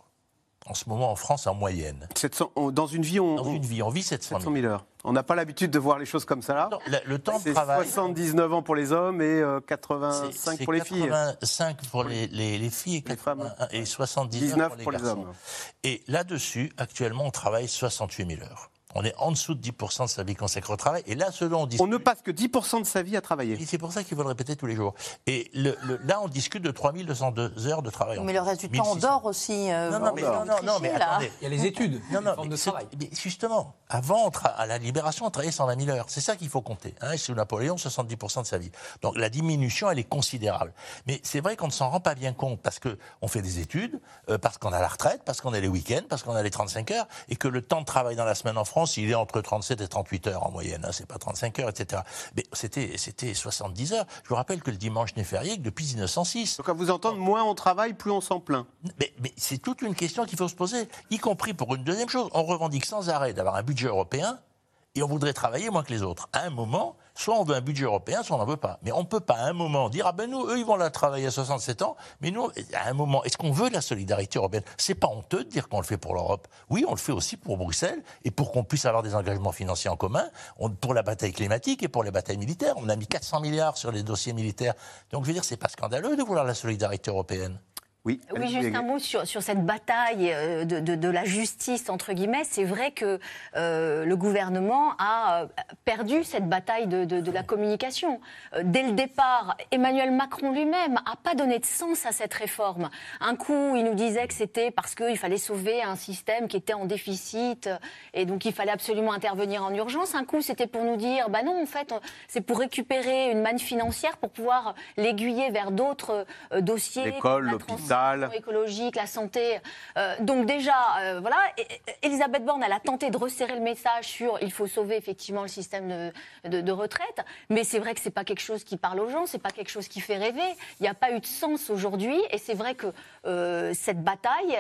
en ce moment en France en moyenne. 700, on- dans une vie, on, Dans une vie, on vit 700 700 000 heures. On n'a pas l'habitude de voir les choses comme ça là. Non, le, le temps de travail. 79 ans pour les hommes et euh, 85 c'est pour les filles. 85 pour les, les- les filles et, 81 et 79 19 pour les, pour les garçons. hommes. Et là-dessus, actuellement, on travaille 68 000 heures. On est en dessous de 10% de sa vie consacrée au travail. Et là, selon on discute. On ne passe que 10% de sa vie à travailler. Et c'est pour ça qu'il faut le répéter tous les jours. Et le- le- là, on discute de 3202 heures de travail. Mais le reste du temps, on 1600. dort aussi. euh, Non, non, mais, on non, non, mais attendez. Il y a les études, Non, non, mais de c'est- travail. mais justement, avant, à la libération, on travaillait 120 000 heures. C'est ça qu'il faut compter. Hein, sous Napoléon, 70% de sa vie. Donc la diminution, elle est considérable. Mais c'est vrai qu'on ne s'en rend pas bien compte parce qu'on fait des études, euh, parce qu'on a la retraite, parce qu'on a les week-ends, parce qu'on a les 35 heures, et que le temps de travail dans la semaine en France, il est entre 37 et 38 heures en moyenne. Hein, c'est pas 35 heures, etc. Mais c'était c'était 70 heures. Je vous rappelle que le dimanche n'est férié que depuis 1906. Donc à vous entendre, moins on travaille, plus on s'en plaint. Mais, mais c'est toute une question qu'il faut se poser, y compris pour une deuxième chose. On revendique sans arrêt d'avoir un budget européen et on voudrait travailler moins que les autres. À un moment, soit on veut un budget européen, soit on n'en veut pas. Mais on ne peut pas à un moment dire ah ben nous, eux, ils vont là travailler à 67 ans, mais nous, à un moment, est-ce qu'on veut la solidarité européenne? C'est pas honteux de dire qu'on le fait pour l'Europe. Oui, on le fait aussi pour Bruxelles et pour qu'on puisse avoir des engagements financiers en commun pour la bataille climatique et pour les batailles militaires. On a mis 400 milliards sur les dossiers militaires. Donc je veux dire, c'est pas scandaleux de vouloir la solidarité européenne. Oui, Oui, juste un mot sur, sur cette bataille euh, de, de- de la justice, entre guillemets. C'est vrai que euh, le gouvernement a euh, perdu cette bataille de, de- la communication. Euh, Dès le départ, Emmanuel Macron lui-même n'a pas donné de sens à cette réforme. Un coup, il nous disait que c'était parce qu'il fallait sauver un système qui était en déficit et donc il fallait absolument intervenir en urgence. Un coup, c'était pour nous dire, bah non, en fait, c'est pour récupérer une manne financière pour pouvoir l'aiguiller vers d'autres euh, dossiers. L'école, la écologique, la santé. Euh, donc déjà, euh, voilà, et- et- Elisabeth Borne, elle a tenté de resserrer le message sur il faut sauver effectivement le système de, retraite, mais c'est vrai que c'est pas quelque chose qui parle aux gens, c'est pas quelque chose qui fait rêver. Il n'y a pas eu de sens aujourd'hui, et c'est vrai que euh, cette bataille,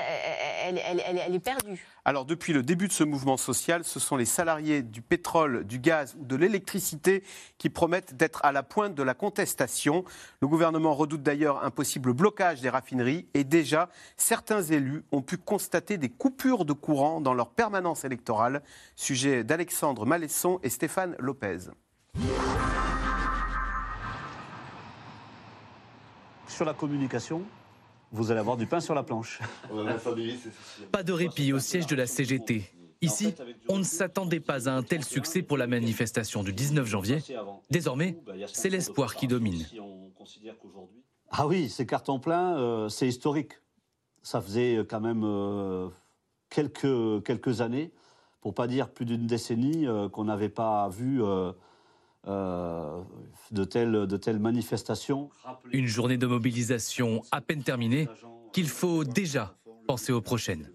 elle est perdue. Alors, depuis le début de ce mouvement social, ce sont les salariés du pétrole, du gaz ou de l'électricité qui promettent d'être à la pointe de la contestation. Le gouvernement redoute d'ailleurs un possible blocage des raffineries et déjà, certains élus ont pu constater des coupures de courant dans leur permanence électorale. Sujet d'Alexandre Malesson et Stéphane Lopez. Sur la communication, vous allez avoir du pain sur la planche. Pas de répit au siège de la CGT. Ici, on ne s'attendait pas à un tel succès pour la manifestation du 19 janvier. Désormais, c'est l'espoir qui domine. Ah oui, c'est carton plein, euh, c'est historique. Ça faisait quand même euh, quelques, quelques années, pour pas dire plus d'une décennie, euh, qu'on n'avait pas vu euh, de, telles, de telles manifestations. Une journée de mobilisation à peine terminée qu'il faut déjà penser aux prochaines.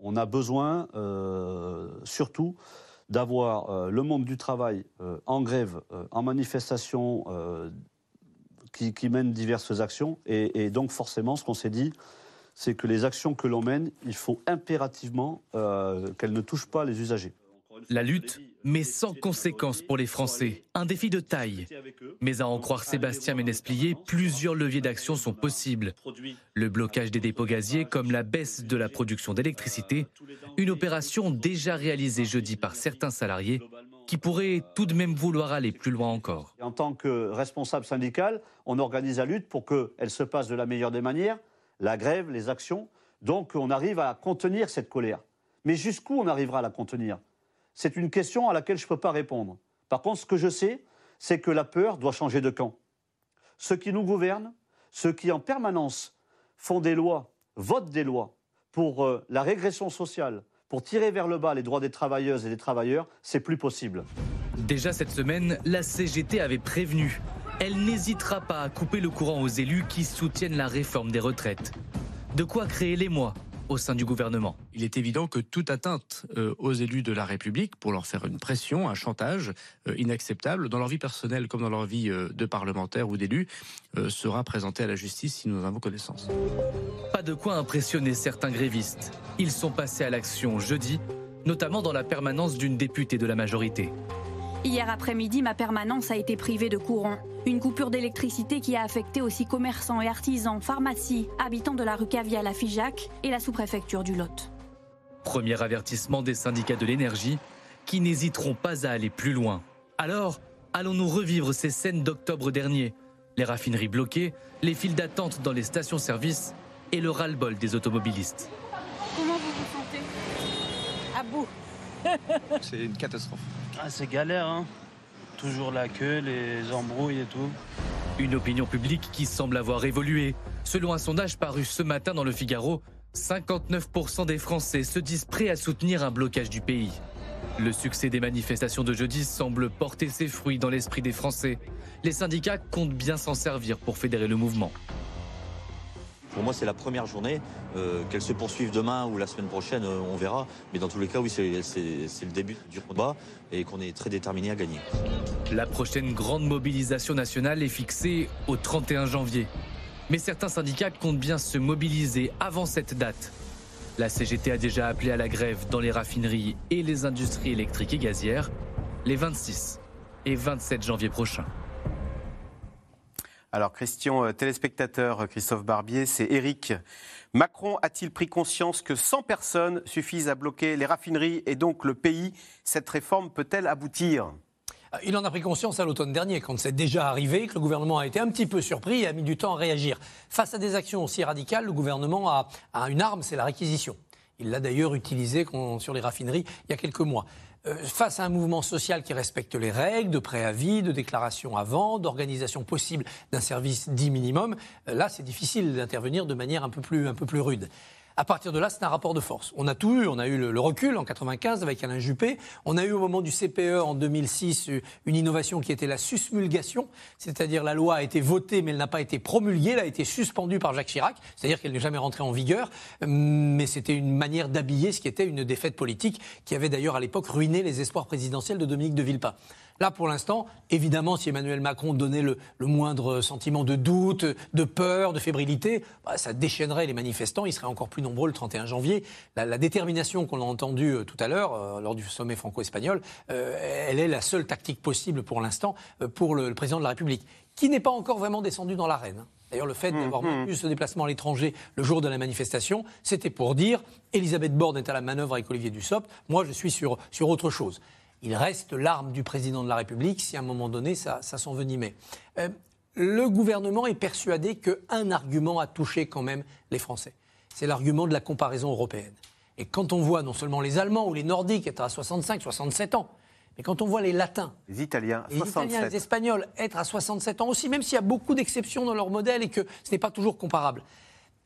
On a besoin euh, surtout d'avoir euh, le monde du travail en grève, en manifestation, qui, qui mène diverses actions. Et, et donc forcément, ce qu'on s'est dit, c'est que les actions que l'on mène, il faut impérativement qu'elles ne touchent pas les usagers. La lutte, mais sans conséquence pour les Français. Un défi de taille. Mais à en croire Sébastien Ménesplier, plusieurs leviers d'action sont possibles. Le blocage des dépôts gaziers, comme la baisse de la production d'électricité, une opération déjà réalisée jeudi par certains salariés qui pourraient tout de même vouloir aller plus loin encore. En tant que responsable syndical, on organise la lutte pour qu'elle se passe de la meilleure des manières, la grève, les actions. Donc on arrive à contenir cette colère. Mais jusqu'où on arrivera à la contenir? C'est une question à laquelle je ne peux pas répondre. Par contre, ce que je sais, c'est que la peur doit changer de camp. Ceux qui nous gouvernent, ceux qui en permanence font des lois, votent des lois pour euh, la régression sociale, pour tirer vers le bas les droits des travailleuses et des travailleurs, c'est plus possible. Déjà cette semaine, la CGT avait prévenu. Elle n'hésitera pas à couper le courant aux élus qui soutiennent la réforme des retraites. De quoi créer les mois au sein du gouvernement. Il est évident que toute atteinte euh, aux élus de la République pour leur faire une pression, un chantage euh, inacceptable dans leur vie personnelle comme dans leur vie euh, de parlementaire ou d'élu sera présentée à la justice si nous en avons connaissance. Pas de quoi impressionner certains grévistes. Ils sont passés à l'action jeudi, notamment dans la permanence d'une députée de la majorité. Hier après-midi, ma permanence a été privée de courant. Une coupure d'électricité qui a affecté aussi commerçants et artisans, pharmacies, habitants de la rue Cavia la Figeac et la sous-préfecture du Lot. Premier avertissement des syndicats de l'énergie qui n'hésiteront pas à aller plus loin. Alors, allons-nous revivre ces scènes d'octobre dernier? Les raffineries bloquées, les files d'attente dans les stations-service et le ras-le-bol des automobilistes. Comment vous vous sentez? À bout. C'est une catastrophe. Ah, c'est galère, hein. Toujours la queue, les embrouilles et tout. Une opinion publique qui semble avoir évolué. Selon un sondage paru ce matin dans le Figaro, 59% des Français se disent prêts à soutenir un blocage du pays. Le succès des manifestations de jeudi semble porter ses fruits dans l'esprit des Français. Les syndicats comptent bien s'en servir pour fédérer le mouvement. Pour moi, c'est la première journée. Euh, Qu'elle se poursuive demain ou la semaine prochaine, euh, on verra. Mais dans tous les cas, oui, c'est le début du combat et qu'on est très déterminé à gagner. La prochaine grande mobilisation nationale est fixée au 31 janvier. Mais certains syndicats comptent bien se mobiliser avant cette date. La CGT a déjà appelé à la grève dans les raffineries et les industries électriques et gazières les 26 et 27 janvier prochains. Alors, question euh, téléspectateur, euh, Christophe Barbier, c'est Eric. Macron a-t-il pris conscience que 100 personnes suffisent à bloquer les raffineries et donc le pays? Cette réforme peut-elle aboutir? Il en a pris conscience à l'automne dernier, quand c'est déjà arrivé, que le gouvernement a été un petit peu surpris et a mis du temps à réagir. Face à des actions aussi radicales, le gouvernement a, a une arme, c'est la réquisition. Il l'a d'ailleurs utilisée sur les raffineries il y a quelques mois. Euh, face à un mouvement social qui respecte les règles de préavis, de déclaration avant, d'organisation possible d'un service dit minimum, euh, là c'est difficile d'intervenir de manière un peu plus, un peu plus rude. À partir de là, c'est un rapport de force. On a tout eu. On a eu le, recul en 95 avec Alain Juppé. On a eu au moment du CPE en 2006 euh, une innovation qui était la susmulgation, c'est-à-dire la loi a été votée mais elle n'a pas été promulguée, elle a été suspendue par Jacques Chirac, c'est-à-dire qu'elle n'est jamais rentrée en vigueur. Hum, Mais c'était une manière d'habiller ce qui était une défaite politique qui avait d'ailleurs à l'époque ruiné les espoirs présidentiels de Dominique de Villepin. Là, pour l'instant, évidemment, si Emmanuel Macron donnait le, le moindre sentiment de doute, de peur, de fébrilité, bah, ça déchaînerait les manifestants. Ils seraient encore plus nombreux le 31 janvier. La, la détermination qu'on a entendue euh, tout à l'heure, euh, lors du sommet franco-espagnol, euh, elle est la seule tactique possible pour l'instant euh, pour le, le président de la République, qui n'est pas encore vraiment descendu dans l'arène. hein. D'ailleurs, le fait d'avoir maintenu ce déplacement à l'étranger le jour de la manifestation, c'était pour dire Elisabeth Borne est à la manœuvre avec Olivier Dussopt, moi je suis sur, sur autre chose. Il reste l'arme du président de la République si à un moment donné ça, ça s'envenimait. Euh, le gouvernement est persuadé qu'un argument a touché quand même les Français. C'est l'argument de la comparaison européenne. Et quand on voit non seulement les Allemands ou les Nordiques être à 65, 67 ans, mais quand on voit les Latins, Les Italiens, les Italiens, 67. les Espagnols être à 67 ans aussi, même s'il y a beaucoup d'exceptions dans leur modèle et que ce n'est pas toujours comparable,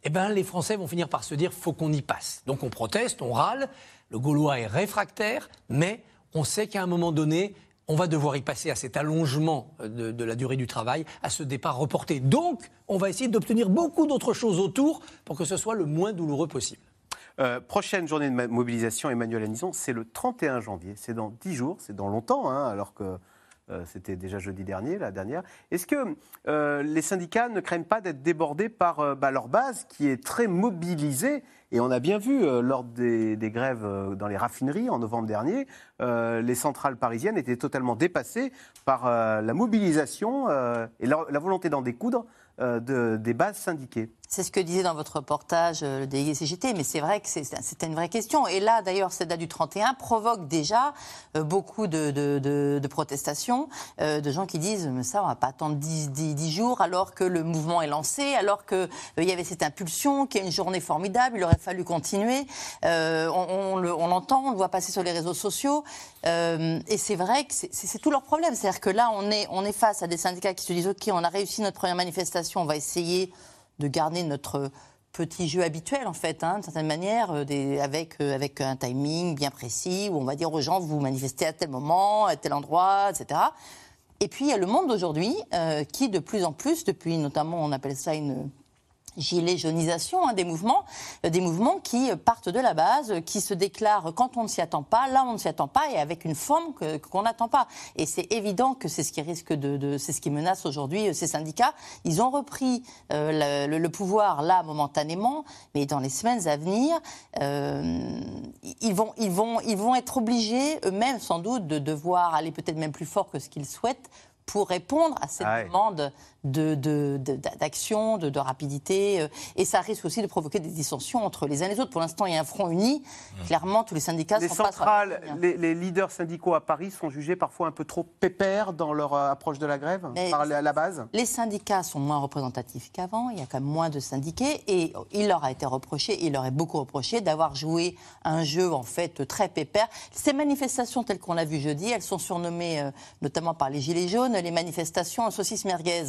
eh ben, les Français vont finir par se dire faut qu'on y passe. Donc on proteste, on râle, le Gaulois est réfractaire, mais on sait qu'à un moment donné, on va devoir y passer à cet allongement de, de la durée du travail, à ce départ reporté. Donc, on va essayer d'obtenir beaucoup d'autres choses autour pour que ce soit le moins douloureux possible. Euh, prochaine journée de mobilisation, Emmanuel Anison, c'est le 31 janvier. C'est dans 10 jours, c'est dans longtemps, hein, alors que euh, c'était déjà jeudi dernier, la dernière. Est-ce que euh, les syndicats ne craignent pas d'être débordés par euh, bah, leur base qui est très mobilisée? Et on a bien vu euh, lors des, grèves euh, dans les raffineries en novembre dernier, euh, les centrales parisiennes étaient totalement dépassées par euh, la mobilisation euh, et la, volonté d'en découdre euh, de- des bases syndiquées. C'est ce que disait dans votre reportage euh, le délégué CGT, mais c'est vrai que c'est- c'était une vraie question. Et là, d'ailleurs, cette date du 31 provoque déjà euh, beaucoup de, protestations, euh, de gens qui disent mais ça, on va pas attendre 10, 10 10 jours alors que le mouvement est lancé, alors qu'il il y avait cette impulsion, qu'il y a une journée formidable, il aurait fallu continuer. On on le- on l'entend, on le voit passer sur les réseaux sociaux. Et c'est vrai que c'est- tout leur problème. C'est-à-dire que là, on est face à des syndicats qui se disent OK, on a réussi notre première manifestation, on va essayer de garder notre petit jeu habituel, en fait, hein, d'une certaine manière, euh, avec, euh, avec un timing bien précis, où on va dire aux gens, vous manifestez à tel moment, à tel endroit, etc. Et puis, il y a le monde d'aujourd'hui euh, qui, de plus en plus, depuis notamment, on appelle ça une gilet jaunisation hein, des mouvements, euh, des mouvements qui euh, partent de la base, qui se déclarent quand on ne s'y attend pas, là on ne s'y attend pas et avec une forme qu'on n'attend pas. Et c'est évident que c'est ce qui risque de, de- c'est ce qui menace aujourd'hui euh, ces syndicats. Ils ont repris euh, le, le pouvoir là momentanément, mais dans les semaines à venir, euh, ils vont, ils vont, ils vont être obligés eux-mêmes sans doute de devoir aller peut-être même plus fort que ce qu'ils souhaitent pour répondre à cette Ah ouais. demande de, de- de- d'action, de, de rapidité. euh, Et ça risque aussi de provoquer des dissensions entre les uns et les autres. Pour l'instant, il y a un front uni. Clairement, tous les syndicats Les sont pas centrales, ligne. les, les leaders syndicaux à Paris sont jugés parfois un peu trop pépères dans leur euh, approche de la grève, Mais- par la, la base Les syndicats sont moins représentatifs qu'avant, il y a quand même moins de syndiqués, et il leur a été reproché, il leur est beaucoup reproché d'avoir joué un jeu en fait très pépère. Ces manifestations telles qu'on l'a vu jeudi, elles sont surnommées euh, notamment par les Gilets jaunes, les manifestations saucisses merguez.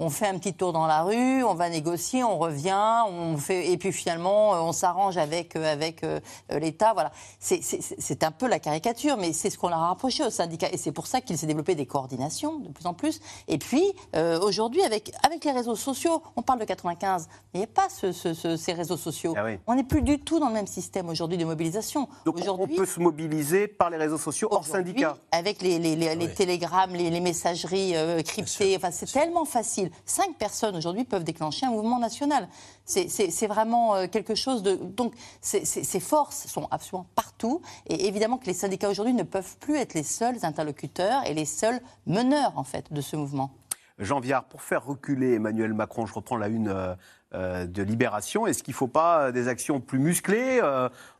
On fait un petit tour dans la rue, on va négocier, on revient, on fait, et puis finalement euh, on s'arrange avec, euh, avec euh, l'État. Voilà. C'est- C'est c'est un peu la caricature, mais c'est ce qu'on leur a rapproché aux syndicats, et c'est pour ça qu'il s'est développé des coordinations de plus en plus. Et puis euh, aujourd'hui, avec, avec les réseaux sociaux, on parle de 95, mais il n'y a pas ce- ce- ce- ces réseaux sociaux. On n'est plus du tout dans le même système aujourd'hui de mobilisation. Donc on peut se mobiliser par les réseaux sociaux hors syndicats. Avec les, les- les- les télégrammes, les, les messageries euh, cryptées, enfin, c'est tellement Cinq personnes aujourd'hui peuvent déclencher un mouvement national. C'est- vraiment euh, quelque chose de. Donc, ces forces sont absolument partout. Et évidemment que les syndicats aujourd'hui ne peuvent plus être les seuls interlocuteurs et les seuls meneurs, en fait, de ce mouvement. Jean Viard, pour faire reculer Emmanuel Macron, je reprends la une euh, euh, de Libération, est-ce qu'il ne faut pas des actions plus musclées,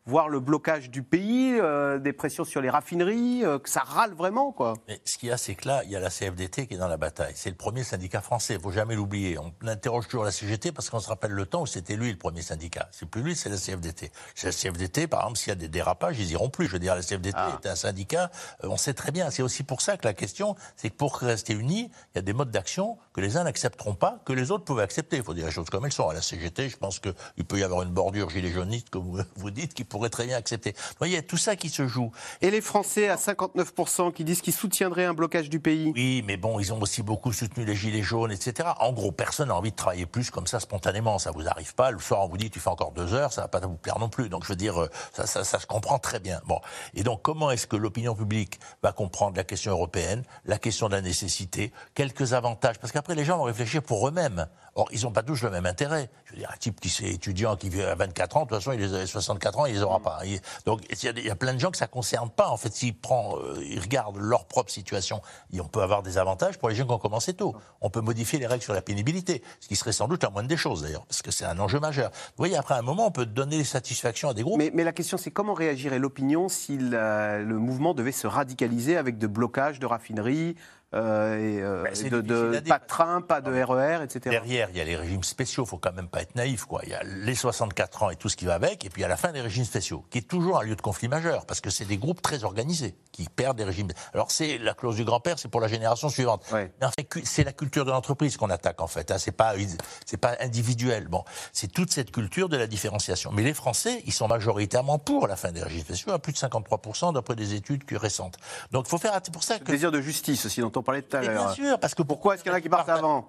voire le blocage du pays, euh, des pressions sur les raffineries, euh, que ça râle vraiment quoi Mais ce qu'il y a, c'est que là, il y a la CFDT qui est dans la bataille. C'est le premier syndicat français, il faut jamais l'oublier. On interroge toujours la CGT parce qu'on se rappelle le temps où c'était lui le premier syndicat. C'est plus lui, c'est la CFDT. C'est la CFDT, par exemple, s'il y a des dérapages, ils iront plus. Je veux dire, la CFDT est un syndicat, euh, on sait très bien. C'est aussi pour ça que la question, c'est que pour rester unis, il y a des modes d'action que les uns n'accepteront pas, que les autres peuvent accepter. Il faut dire les choses comme elles sont. À la CGT, je pense qu'il peut y avoir une bordure gilet jauniste, comme vous- vous dites, qui pourrait très bien accepter. Vous voyez, il y a tout ça qui se joue. Et les Français à 59% qui disent qu'ils soutiendraient un blocage du pays? Oui, mais bon, ils ont aussi beaucoup soutenu les gilets jaunes, etc. En gros, personne n'a envie de travailler plus comme ça spontanément. Ça vous arrive pas. Le soir, on vous dit tu fais encore deux heures, ça va pas vous plaire non plus. Donc, je veux dire, euh, ça, ça, ça se comprend très bien. Bon, et donc, comment est-ce que l'opinion publique va comprendre la question européenne, la question de la nécessité, quelques avantages? Parce qu'après, les gens vont réfléchir pour eux-mêmes. Or, ils n'ont pas tous le même intérêt. Je veux dire, un type qui est étudiant, qui vit à 24 ans, de toute façon, il les a 64 ans, il les aura pas. Donc, il y, a, plein de gens que ça concerne pas. En fait, s'ils prend, euh, ils regardent leur propre situation, on peut avoir des avantages pour les gens qui ont commencé tôt. On peut modifier les règles sur la pénibilité, ce qui serait sans doute la moindre des choses d'ailleurs, parce que c'est un enjeu majeur. Vous voyez, après un moment, on peut donner des satisfactions à des groupes. Mais, mais la question, c'est comment réagirait l'opinion si le mouvement devait se radicaliser avec de blocages de raffineries, euh, et, euh, de, de- dire. pas de train, pas de RER, etc. Derrière, il y a les régimes spéciaux, faut quand même pas être naïf, quoi. Il y a les 64 ans et tout ce qui va avec, et puis à la fin des régimes spéciaux, qui est toujours un lieu de conflit majeur, parce que c'est des groupes très organisés qui perdent des régimes. Alors c'est la clause du grand-père, c'est pour la génération suivante. Mais en fait, c'est la culture de l'entreprise qu'on attaque en fait. Hein. C'est pas, pas individuel. Bon, c'est toute cette culture de la différenciation. Mais les Français, ils sont majoritairement pour la fin des régimes spéciaux, à plus de 53 d'après des études récentes. Donc, il faut faire. C'est pour ça que. Désir de justice aussi, dont on parlait tout à l'heure. bien sûr, parce que pourquoi est-ce qu'il y en a qui partent avant?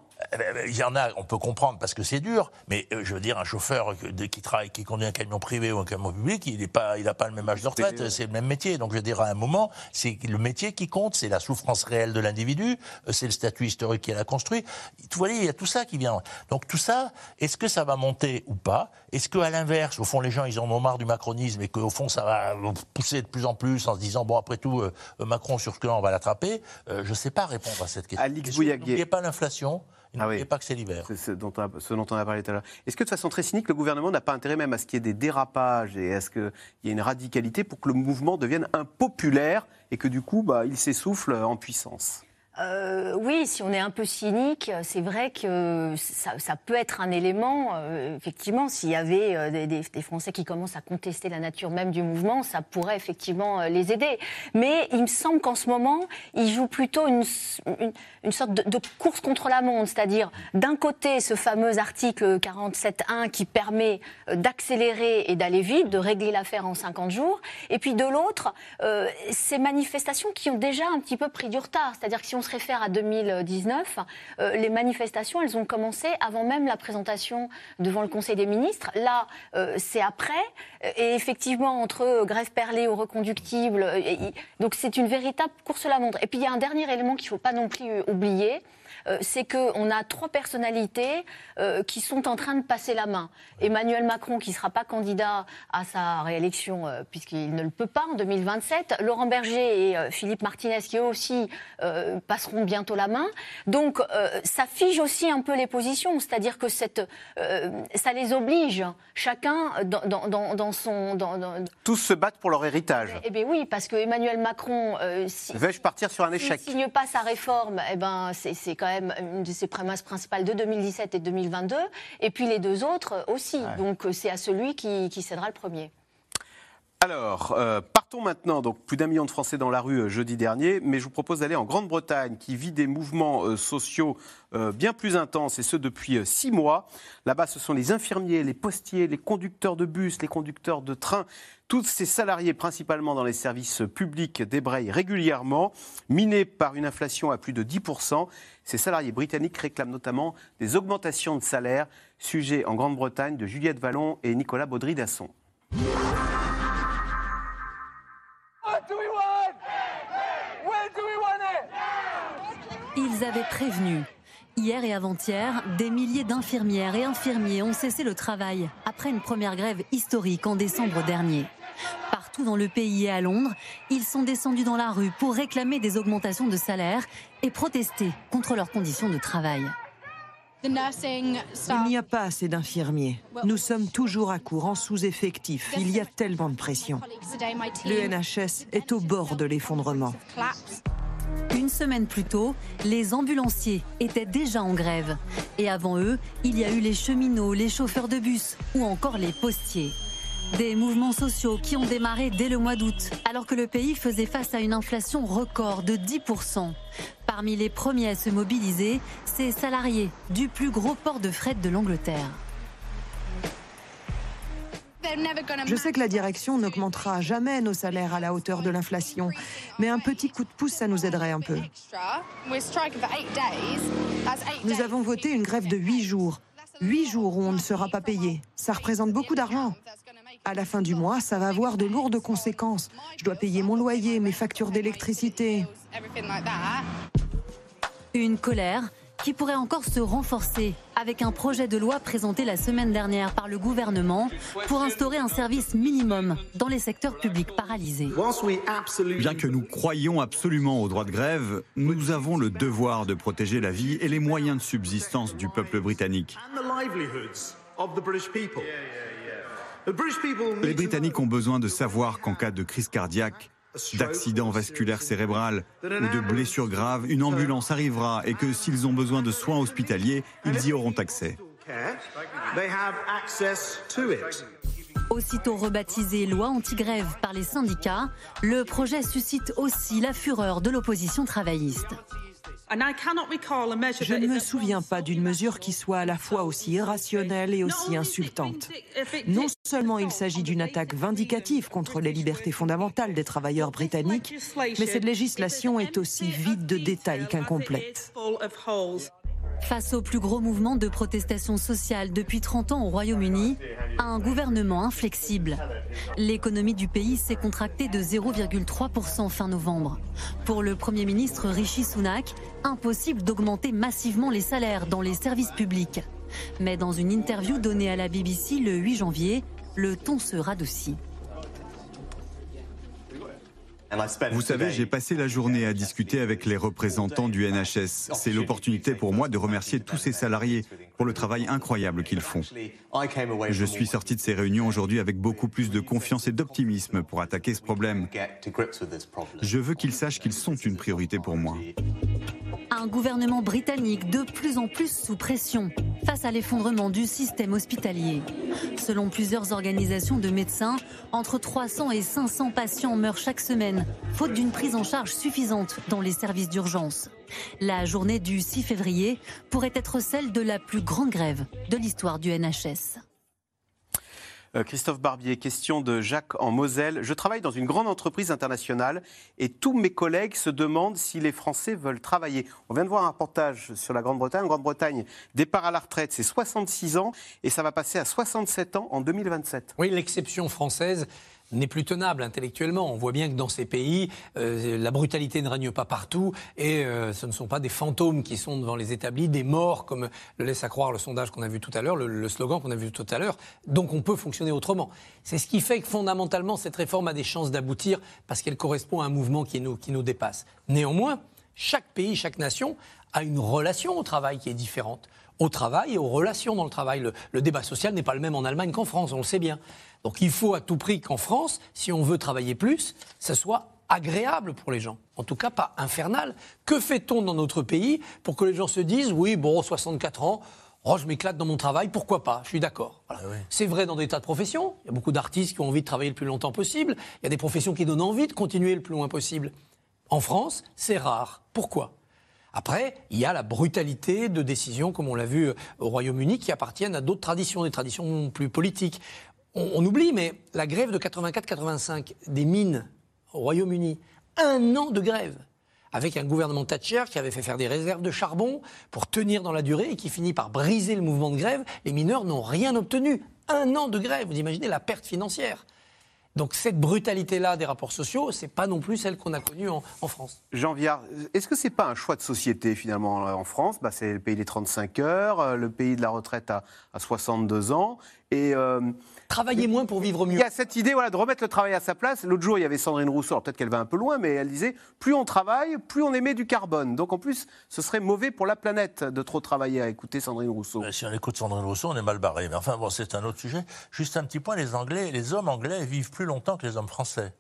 Il y en a, on peut comprendre parce que c'est dur, mais euh, je veux dire, un chauffeur qui travaille, qui conduit un camion privé ou un camion public, il n'a pas, il a pas le même âge de retraite, c'est le même métier. Donc je veux dire, à un moment, c'est le métier qui compte, c'est la souffrance réelle de l'individu, euh, c'est le statut historique qu'il a construit. Vous voyez, il y a tout ça qui vient. Donc tout ça, est-ce que ça va monter ou pas? Est-ce qu'à l'inverse, au fond, les gens, ils en ont marre du macronisme et qu'au fond, ça va pousser de plus en plus en se disant, bon, après tout, euh, Macron, sur ce que là, on va l'attraper? Euh, Je ne sais pas répondre à cette question. N'oubliez pas l'inflation. Et Ah oui. pas que c'est l'hiver. C'est ce dont, on a, ce dont on a parlé tout à l'heure. Est-ce que de façon très cynique, le gouvernement n'a pas intérêt même à ce qu'il y ait des dérapages et à ce qu'il y ait une radicalité pour que le mouvement devienne impopulaire et que du coup, bah, il s'essouffle en puissance? Euh, oui, si on est un peu cynique, c'est vrai que ça, peut être un élément. euh, effectivement, s'il y avait euh, des, Français qui commencent à contester la nature même du mouvement, ça pourrait effectivement euh, les aider. Mais il me semble qu'en ce moment, ils jouent plutôt une, une- sorte de, de course contre la montre, c'est-à-dire d'un côté ce fameux article 47.1 qui permet d'accélérer et d'aller vite, de régler l'affaire en 50 jours, et puis de l'autre, ces manifestations qui ont déjà un petit peu pris du retard. C'est-à-dire que si on se réfère à 2019, euh, les manifestations, elles ont commencé avant même la présentation devant le Conseil des ministres. Là, euh, c'est après. Et effectivement, entre grève perlée ou reconductible, euh, donc c'est une véritable course la montre. Et puis il y a un dernier élément qu'il ne faut pas non plus euh, oublier. Euh, c'est qu'on a trois personnalités euh, qui sont en train de passer la main. Emmanuel Macron, qui ne sera pas candidat à sa réélection, euh, puisqu'il ne le peut pas en 2027. Laurent Berger et Philippe Martinez, qui eux aussi passeront bientôt la main. Donc, ça fige aussi un peu les positions, c'est-à-dire que cette, ça les oblige, chacun dans, dans- dans- dans son. Tous se battent pour leur héritage. eh bien oui, parce que Emmanuel Macron, si- Vais-je partir sur un s'il échec? ne signe pas sa réforme, eh ben, c'est quand même une de ses prémices principales de 2017 et 2022. Et puis les deux autres aussi. Donc euh, c'est à celui qui, qui cédera le premier. Alors, euh, partons maintenant. Donc, plus d'un million de Français dans la rue euh, jeudi dernier, mais je vous propose d'aller en Grande-Bretagne, qui vit des mouvements euh, sociaux bien plus intenses, et ce depuis six mois. Là-bas, ce sont les infirmiers, les postiers, les conducteurs de bus, les conducteurs de train. Tous ces salariés, principalement dans les services publics, débrayent régulièrement, minés par une inflation à plus de 10%. Ces salariés britanniques réclament notamment des augmentations de salaire. Sujet en Grande-Bretagne de Juliette Vallon et Nicolas Baudry-Dasson. Ils avaient prévenu. Hier et avant-hier, des milliers d'infirmières et infirmiers ont cessé le travail après une première grève historique en décembre dernier. Partout dans le pays et à Londres, ils sont descendus dans la rue pour réclamer des augmentations de salaire et protester contre leurs conditions de travail. Il n'y a pas assez d'infirmiers. Nous sommes toujours à court, en sous-effectif. Il y a tellement de pression. Le NHS est au bord de l'effondrement. Une semaine plus tôt, les ambulanciers étaient déjà en grève. Et avant eux, il y a eu les cheminots, les chauffeurs de bus ou encore les postiers. Des mouvements sociaux qui ont démarré dès le mois d'août, alors que le pays faisait face à une inflation record de 10%. Parmi les premiers à se mobiliser, ces salariés du plus gros port de fret de l'Angleterre. Je sais que la direction n'augmentera jamais nos salaires à la hauteur de l'inflation, mais un petit coup de pouce, ça nous aiderait un peu. Nous avons voté une grève de 8 jours. 8 jours où on ne sera pas payé. Ça représente beaucoup d'argent. À la fin du mois, ça va avoir de lourdes conséquences. Je dois payer mon loyer, mes factures d'électricité. Une colère qui pourrait encore se renforcer avec un projet de loi présenté la semaine dernière par le gouvernement pour instaurer un service minimum dans les secteurs publics paralysés. Bien que nous croyions absolument au droit de grève, nous avons le devoir de protéger la vie et les moyens de subsistance du peuple britannique. Les Britanniques ont besoin de savoir qu'en cas de crise cardiaque, d'accident vasculaire cérébral ou de blessure grave, une ambulance arrivera et que s'ils ont besoin de soins hospitaliers, ils y auront accès. Aussitôt rebaptisé loi anti-grève par les syndicats, le projet suscite aussi la fureur de l'opposition travailliste. Je ne me souviens pas d'une mesure qui soit à la fois aussi irrationnelle et aussi insultante. Non seulement il s'agit d'une attaque vindicative contre les libertés fondamentales des travailleurs britanniques, mais cette législation est aussi vide de détails qu'incomplète. Face au plus gros mouvement de protestation sociale depuis 30 ans au Royaume-Uni, un gouvernement inflexible. L'économie du pays s'est contractée de 0,3% fin novembre. Pour le Premier ministre Rishi Sunak, impossible d'augmenter massivement les salaires dans les services publics. Mais dans une interview donnée à la BBC le 8 janvier, le ton se radoucit. Vous savez, j'ai passé la journée à discuter avec les représentants du NHS. C'est l'opportunité pour moi de remercier tous ces salariés pour le travail incroyable qu'ils font. Je suis sorti de ces réunions aujourd'hui avec beaucoup plus de confiance et d'optimisme pour attaquer ce problème. Je veux qu'ils sachent qu'ils sont une priorité pour moi. Un gouvernement britannique de plus en plus sous pression face à l'effondrement du système hospitalier. Selon plusieurs organisations de médecins, entre 300 et 500 patients meurent chaque semaine, faute d'une prise en charge suffisante dans les services d'urgence. La journée du 6 février pourrait être celle de la plus grande grève de l'histoire du NHS. Euh, Christophe Barbier, question de Jacques en Moselle. Je travaille dans une grande entreprise internationale et tous mes collègues se demandent si les Français veulent travailler. On vient de voir un reportage sur la Grande-Bretagne. En Grande-Bretagne, départ à la retraite, c'est 66 ans et ça va passer à 67 ans en 2027. Oui, l'exception française n'est plus tenable intellectuellement. On voit bien que dans ces pays, euh, la brutalité ne règne pas partout et euh, ce ne sont pas des fantômes qui sont devant les établis, des morts, comme le laisse à croire le sondage qu'on a vu tout à l'heure, le, slogan qu'on a vu tout à l'heure. Donc on peut fonctionner autrement. C'est ce qui fait que fondamentalement, cette réforme a des chances d'aboutir parce qu'elle correspond à un mouvement qui nous, qui nous dépasse. Néanmoins, chaque pays, chaque nation a une relation au travail qui est différente au travail et aux relations dans le travail. Le débat social n'est pas le même en Allemagne qu'en France, on le sait bien. Donc il faut à tout prix qu'en France, si on veut travailler plus, ça soit agréable pour les gens, en tout cas pas infernal. Que fait-on dans notre pays pour que les gens se disent oui, bon, 64 ans, oh, je m'éclate dans mon travail, pourquoi pas? Je suis d'accord. Voilà. Ah oui. C'est vrai dans des tas de professions. Il y a beaucoup d'artistes qui ont envie de travailler le plus longtemps possible. Il y a des professions qui donnent envie de continuer le plus loin possible. En France, c'est rare. Pourquoi? Après, il y a la brutalité de décisions, comme on l'a vu au Royaume-Uni, qui appartiennent à d'autres traditions, des traditions plus politiques. On, oublie, mais la grève de 84-85 des mines au Royaume-Uni, un an de grève avec un gouvernement Thatcher qui avait fait faire des réserves de charbon pour tenir dans la durée et qui finit par briser le mouvement de grève. Les mineurs n'ont rien obtenu. Un an de grève, vous imaginez la perte financière. Donc cette brutalité-là des rapports sociaux, c'est pas non plus celle qu'on a connue en, France. Jean Viard, est-ce que c'est pas un choix de société finalement en France? Bah, C'est le pays des 35 heures, le pays de la retraite à, à 62 ans. Et euh, Travailler moins pour vivre mieux. Il y a cette idée voilà, de remettre le travail à sa place. L'autre jour, il y avait Sandrine Rousseau, peut-être qu'elle va un peu loin, mais elle disait plus on travaille, plus on émet du carbone. Donc en plus, ce serait mauvais pour la planète de trop travailler à écouter Sandrine Rousseau. Ben, si on écoute Sandrine Rousseau, on est mal barré. Mais enfin, bon, c'est un autre sujet. Juste un petit point les Anglais, les hommes anglais vivent plus longtemps que les hommes français.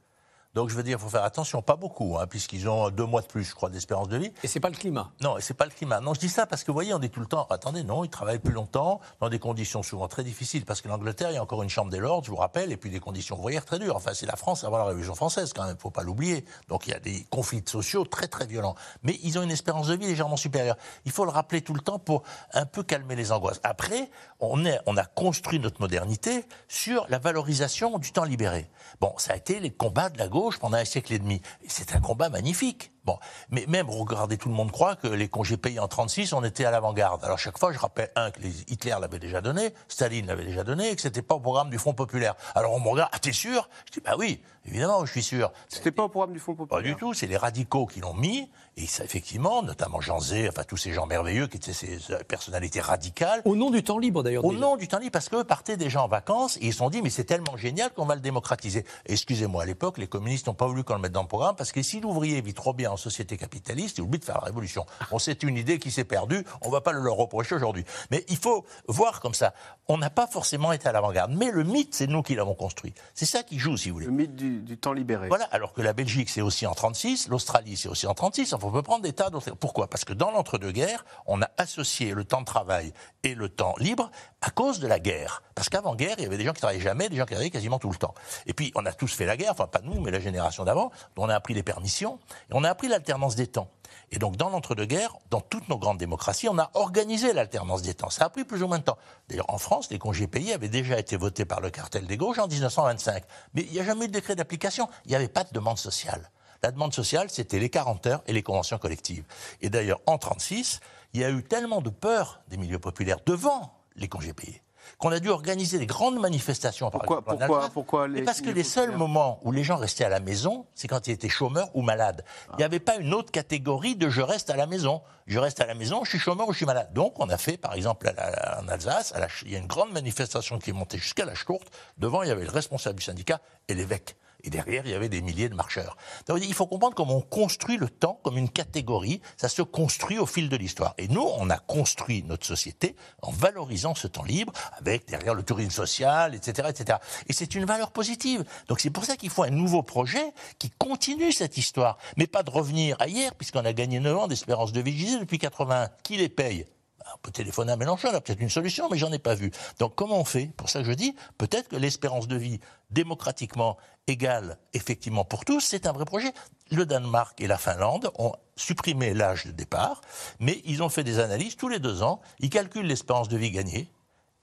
Donc je veux dire, il faut faire attention, pas beaucoup, hein, puisqu'ils ont deux mois de plus, je crois, d'espérance de vie. Et c'est pas le climat. Non, et c'est pas le climat. Non, je dis ça parce que vous voyez, on dit tout le temps, attendez, non, ils travaillent plus longtemps, dans des conditions souvent très difficiles, parce que l'Angleterre, il y a encore une chambre des lords, je vous rappelle, et puis des conditions ouvrières très dures. Enfin, c'est la France avant la Révolution française, quand même, faut pas l'oublier. Donc il y a des conflits sociaux très très violents. Mais ils ont une espérance de vie légèrement supérieure. Il faut le rappeler tout le temps pour un peu calmer les angoisses. Après, on, est, on a construit notre modernité sur la valorisation du temps libéré. Bon, ça a été les combats de la gauche pendant un siècle et demi. C'est un combat magnifique. Bon, mais même, regardez, tout le monde croit que les congés payés en 36, on était à l'avant-garde. Alors chaque fois, je rappelle, un, que les, Hitler l'avait déjà donné, Staline l'avait déjà donné, et que c'était pas au programme du Front Populaire. Alors on me regarde, ah t'es sûr? Je dis, bah oui, évidemment, je suis sûr. C'était pas au programme du Front Populaire Pas du tout, c'est les radicaux qui l'ont mis, et ça, effectivement, notamment Jean Zé, enfin tous ces gens merveilleux qui étaient ces personnalités radicales. Au nom du temps libre, d'ailleurs. Au nom du temps libre, parce que partaient gens en vacances, et ils se sont dit, mais c'est tellement génial qu'on va le démocratiser. Excusez-moi, à l'époque, les communistes n'ont pas voulu qu'on le mette dans le programme, parce que si l'ouvrier vit trop bien en société capitaliste, il oublie de faire la révolution. Bon, c'est une idée qui s'est perdue, on ne va pas le leur reprocher aujourd'hui. Mais il faut voir comme ça. On n'a pas forcément été à l'avant-garde, mais le mythe, c'est nous qui l'avons construit. C'est ça qui joue, si vous voulez. Le mythe du, du, temps libéré. Voilà, alors que la Belgique, c'est aussi en 36, l'Australie, c'est aussi en 36. Enfin, on peut prendre des tas d'autres. Pourquoi? Parce que dans l'entre-deux-guerres, on a associé le temps de travail et le temps libre à cause de la guerre. Parce qu'avant-guerre, il y avait des gens qui travaillaient jamais, des gens qui travaillaient quasiment tout le temps. Et puis, on a tous fait la guerre, enfin pas nous, mais la génération d'avant, on a appris les permissions, et on a appris l'alternance des temps. Et donc, dans l'entre-deux-guerres, dans toutes nos grandes démocraties, on a organisé l'alternance des temps. Ça a pris plus ou moins de temps. D'ailleurs, en France, les congés payés avaient déjà été votés par le cartel des gauches en 1925. Mais il n'y a jamais eu de décret d'application. Il n'y avait pas de demande sociale. La demande sociale, c'était les 40 heures et les conventions collectives. Et d'ailleurs, en 1936, il y a eu tellement de peur des milieux populaires devant les congés payés qu'on a dû organiser des grandes manifestations. Pourquoi, par exemple, pourquoi, pourquoi les Parce que les seuls moments où les gens restaient à la maison, c'est quand ils étaient chômeurs ou malades. Ah. Il n'y avait pas une autre catégorie de je reste à la maison. Je reste à la maison, je suis chômeur ou je suis malade. Donc on a fait, par exemple, en Alsace, la, il y a une grande manifestation qui est montée jusqu'à la Schtourte. Devant, il y avait le responsable du syndicat et l'évêque. Et derrière, il y avait des milliers de marcheurs. Donc, il faut comprendre comment on construit le temps comme une catégorie. Ça se construit au fil de l'histoire. Et nous, on a construit notre société en valorisant ce temps libre, avec derrière le tourisme social, etc., etc. Et c'est une valeur positive. Donc c'est pour ça qu'il faut un nouveau projet qui continue cette histoire, mais pas de revenir à hier, puisqu'on a gagné 9 ans d'espérance de vie depuis 80. Qui les paye? On peut téléphoner à Mélenchon, il a peut-être une solution, mais j'en ai pas vu. Donc comment on fait? Pour ça je dis, peut-être que l'espérance de vie démocratiquement égale effectivement pour tous, c'est un vrai projet. Le Danemark et la Finlande ont supprimé l'âge de départ, mais ils ont fait des analyses tous les deux ans, ils calculent l'espérance de vie gagnée,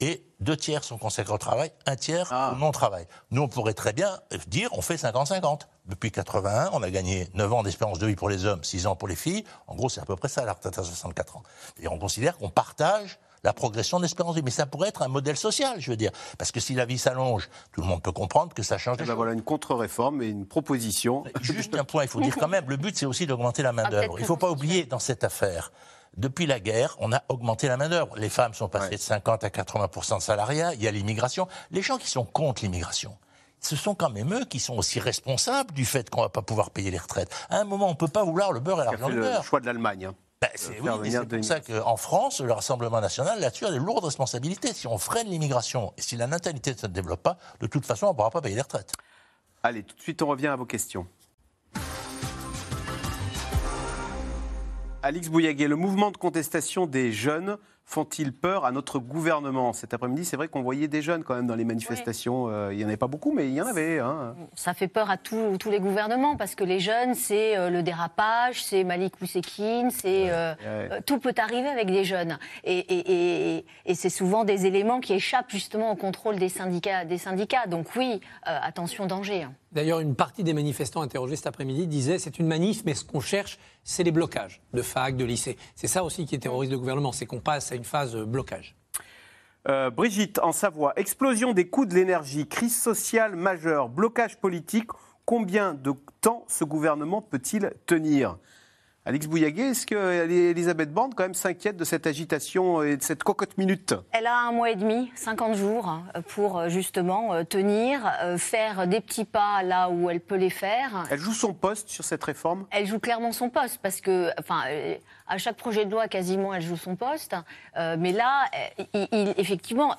et deux tiers sont consacrés au travail, un tiers au non-travail. Nous, on pourrait très bien dire on fait 50-50. Depuis 81, on a gagné 9 ans d'espérance de vie pour les hommes, 6 ans pour les filles. En gros, c'est à peu près ça la retraite à 64 ans. Et on considère qu'on partage la progression de l'espérance de vie. Mais ça pourrait être un modèle social, je veux dire. Parce que si la vie s'allonge, tout le monde peut comprendre que ça change les ben Voilà une contre-réforme et une proposition. Juste un point, il faut dire quand même, le but c'est aussi d'augmenter la main-d'œuvre. Il ne faut pas oublier dans cette affaire depuis la guerre, on a augmenté la main-d'œuvre. Les femmes sont passées de 50 à 80 de salariat, il y a l'immigration. Les gens qui sont contre l'immigration, ce sont quand même eux qui sont aussi responsables du fait qu'on ne va pas pouvoir payer les retraites. À un moment, on ne peut pas vouloir le beurre et l'argent du beurre. le choix de l'Allemagne. Hein. Ben, c'est pour ça qu'en France, le Rassemblement national, là-dessus, a des lourdes responsabilités. Si on freine l'immigration et si la natalité ne se développe pas, de toute façon, on ne pourra pas payer les retraites. Allez, tout de suite, on revient à vos questions. Alix Bouillaguet, le mouvement de contestation des jeunes font-ils peur à notre gouvernement? Cet après-midi, c'est vrai qu'on voyait des jeunes quand même dans les manifestations. Euh, il n'y en avait pas beaucoup, mais il y en avait. Hein. Ça fait peur à tous les gouvernements parce que les jeunes, c'est euh, le dérapage, c'est Malik Oussekine, c'est euh, tout peut arriver avec des jeunes. Et, c'est souvent des éléments qui échappent justement au contrôle des syndicats. Des syndicats. Donc oui, attention danger. Hein. D'ailleurs, une partie des manifestants interrogés cet après-midi disaient c'est une manif, mais ce qu'on cherche, c'est les blocages de fac, de lycée. C'est ça aussi qui terrorise le gouvernement, c'est qu'on passe à une phase blocage. Euh, Brigitte, en Savoie, explosion des coûts de l'énergie, crise sociale majeure, blocage politique. Combien de temps ce gouvernement peut-il tenir? Alix Bouillaguet, est-ce qu'Elisabeth Borne quand même s'inquiète de cette agitation et de cette cocotte minute? Elle a un mois et demi, 50 jours, pour euh, justement euh, tenir, euh, faire des petits pas là où elle peut les faire. Elle joue son poste sur cette réforme? Elle joue clairement son poste parce que, enfin, à chaque projet de loi, quasiment, elle joue son poste. mais là, il, effectivement,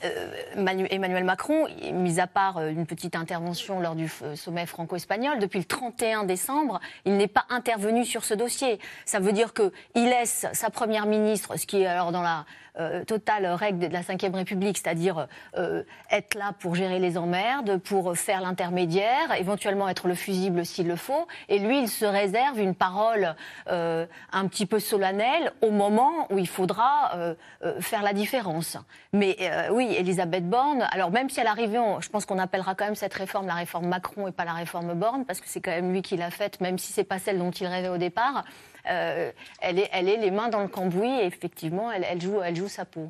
Emmanuel Macron, mis à part une petite intervention lors du sommet franco-espagnol, depuis le 31 décembre, il n'est pas intervenu sur ce dossier. Ça veut dire qu'il laisse sa première ministre, ce qui est alors dans la euh, totale règle de la Ve République, c'est-à-dire euh, être là pour gérer les emmerdes, pour faire l'intermédiaire, éventuellement être le fusible s'il le faut. Et lui, il se réserve une parole euh, un petit peu solennelle au moment où il faudra faire la différence. Mais oui, Elisabeth Borne, alors même si elle arrivait, je pense qu'on appellera quand même cette réforme la réforme Macron et pas la réforme Borne, parce que c'est quand même lui qui l'a faite, même si c'est pas celle dont il rêvait au départ. Elle, est, elle est les mains dans le cambouis et effectivement, elle, elle, joue, elle joue sa peau.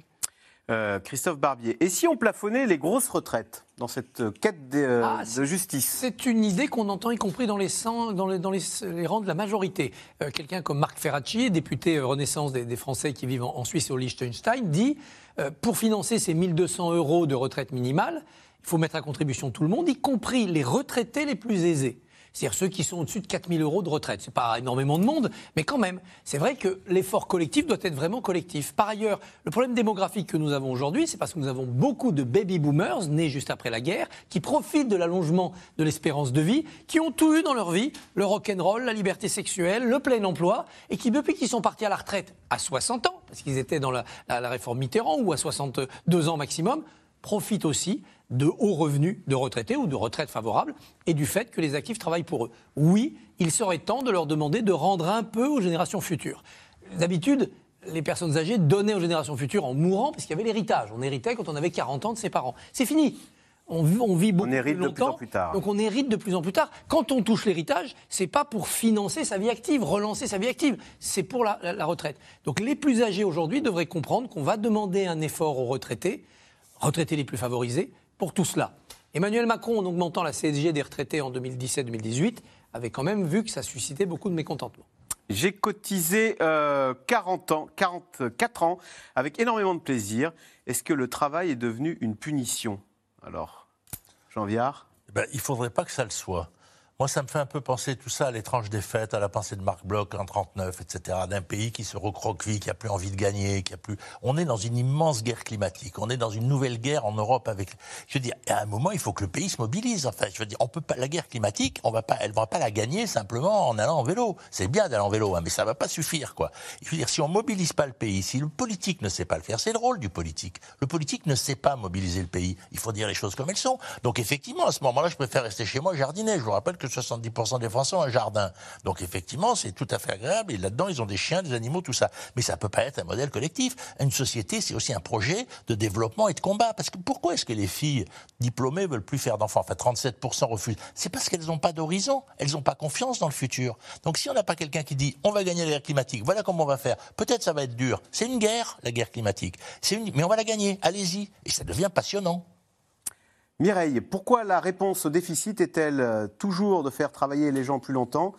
Euh, Christophe Barbier. Et si on plafonnait les grosses retraites dans cette quête de, euh, ah, justice? C'est une idée qu'on entend y compris dans les, dans les, dans les, rangs de la majorité. Euh, quelqu'un comme Marc Ferracci, député Renaissance des, Français qui vivent en, Suisse et au Liechtenstein, dit pour financer ces 1200 euros de retraite minimale, il faut mettre à contribution tout le monde, y compris les retraités les plus aisés c'est-à-dire ceux qui sont au-dessus de 4 000 euros de retraite. Ce n'est pas énormément de monde, mais quand même, c'est vrai que l'effort collectif doit être vraiment collectif. Par ailleurs, le problème démographique que nous avons aujourd'hui, c'est parce que nous avons beaucoup de baby boomers nés juste après la guerre, qui profitent de l'allongement de l'espérance de vie, qui ont tout eu dans leur vie, le rock'n'roll, la liberté sexuelle, le plein emploi, et qui, depuis qu'ils sont partis à la retraite à 60 ans, parce qu'ils étaient dans la, la réforme Mitterrand, ou à 62 ans maximum, profitent aussi de hauts revenus de retraités ou de retraites favorables et du fait que les actifs travaillent pour eux. Oui, il serait temps de leur demander de rendre un peu aux générations futures. D'habitude, les personnes âgées donnaient aux générations futures en mourant parce qu'il y avait l'héritage. On héritait quand on avait 40 ans de ses parents. C'est fini. On, vit beaucoup plus longtemps, plus tard. donc on hérite de plus en plus tard. Quand on touche l'héritage, c'est pas pour financer sa vie active, relancer sa vie active, c'est pour la, la retraite. Donc les plus âgés aujourd'hui devraient comprendre qu'on va demander un effort aux retraités, retraités les plus favorisés, pour tout cela. Emmanuel Macron, en augmentant la CSG des retraités en 2017-2018, avait quand même vu que ça suscitait beaucoup de mécontentement. J'ai cotisé 40 euh, ans, 44 ans, avec énormément de plaisir. Est-ce que le travail est devenu une punition Alors, Jean Viard? Ben, Il ne faudrait pas que ça le soit. Moi, ça me fait un peu penser tout ça à l'étrange défaite, à la pensée de Marc Bloch en 39, etc., d'un pays qui se recroqueville, qui a plus envie de gagner, qui a plus. On est dans une immense guerre climatique. On est dans une nouvelle guerre en Europe avec. Je veux dire, à un moment, il faut que le pays se mobilise. Enfin, je veux dire, on peut pas la guerre climatique, on va pas, elle va pas la gagner simplement en allant en vélo. C'est bien d'aller en vélo, hein, mais ça va pas suffire, quoi. Je veux dire, si on mobilise pas le pays, si le politique ne sait pas le faire, c'est le rôle du politique. Le politique ne sait pas mobiliser le pays. Il faut dire les choses comme elles sont. Donc effectivement, à ce moment-là, je préfère rester chez moi jardiner. Je vous rappelle que que 70% des Français ont un jardin. Donc effectivement, c'est tout à fait agréable. Et là-dedans, ils ont des chiens, des animaux, tout ça. Mais ça peut pas être un modèle collectif. Une société, c'est aussi un projet de développement et de combat. Parce que pourquoi est-ce que les filles diplômées veulent plus faire d'enfants? Enfin, 37% refusent. C'est parce qu'elles n'ont pas d'horizon. Elles n'ont pas confiance dans le futur. Donc si on n'a pas quelqu'un qui dit on va gagner la guerre climatique, voilà comment on va faire. Peut-être ça va être dur. C'est une guerre, la guerre climatique. Mais on va la gagner. Allez-y. Et ça devient passionnant. Mireille, pourquoi la réponse au déficit est-elle euh, toujours de faire travailler les gens plus longtemps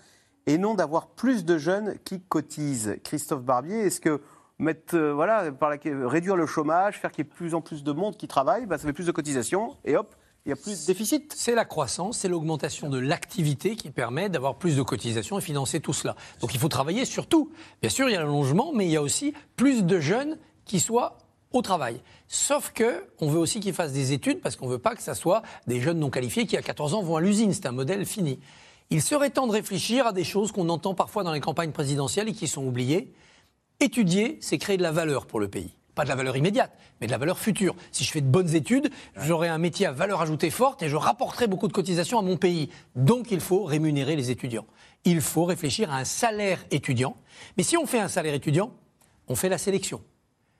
et non d'avoir plus de jeunes qui cotisent? Christophe Barbier, est-ce que mettre, euh, voilà, par réduire le chômage, faire qu'il y ait plus en plus de monde qui travaille, bah, ça fait plus de cotisations et hop, il y a plus de déficit. C'est la croissance, c'est l'augmentation de l'activité qui permet d'avoir plus de cotisations et financer tout cela. Donc il faut travailler sur tout. Bien sûr, il y a l'allongement, mais il y a aussi plus de jeunes qui soient au travail. Sauf que on veut aussi qu'ils fassent des études parce qu'on veut pas que ça soit des jeunes non qualifiés qui à 14 ans vont à l'usine. C'est un modèle fini. Il serait temps de réfléchir à des choses qu'on entend parfois dans les campagnes présidentielles et qui sont oubliées. Étudier, c'est créer de la valeur pour le pays. Pas de la valeur immédiate, mais de la valeur future. Si je fais de bonnes études, j'aurai un métier à valeur ajoutée forte et je rapporterai beaucoup de cotisations à mon pays. Donc il faut rémunérer les étudiants. Il faut réfléchir à un salaire étudiant. Mais si on fait un salaire étudiant, on fait la sélection.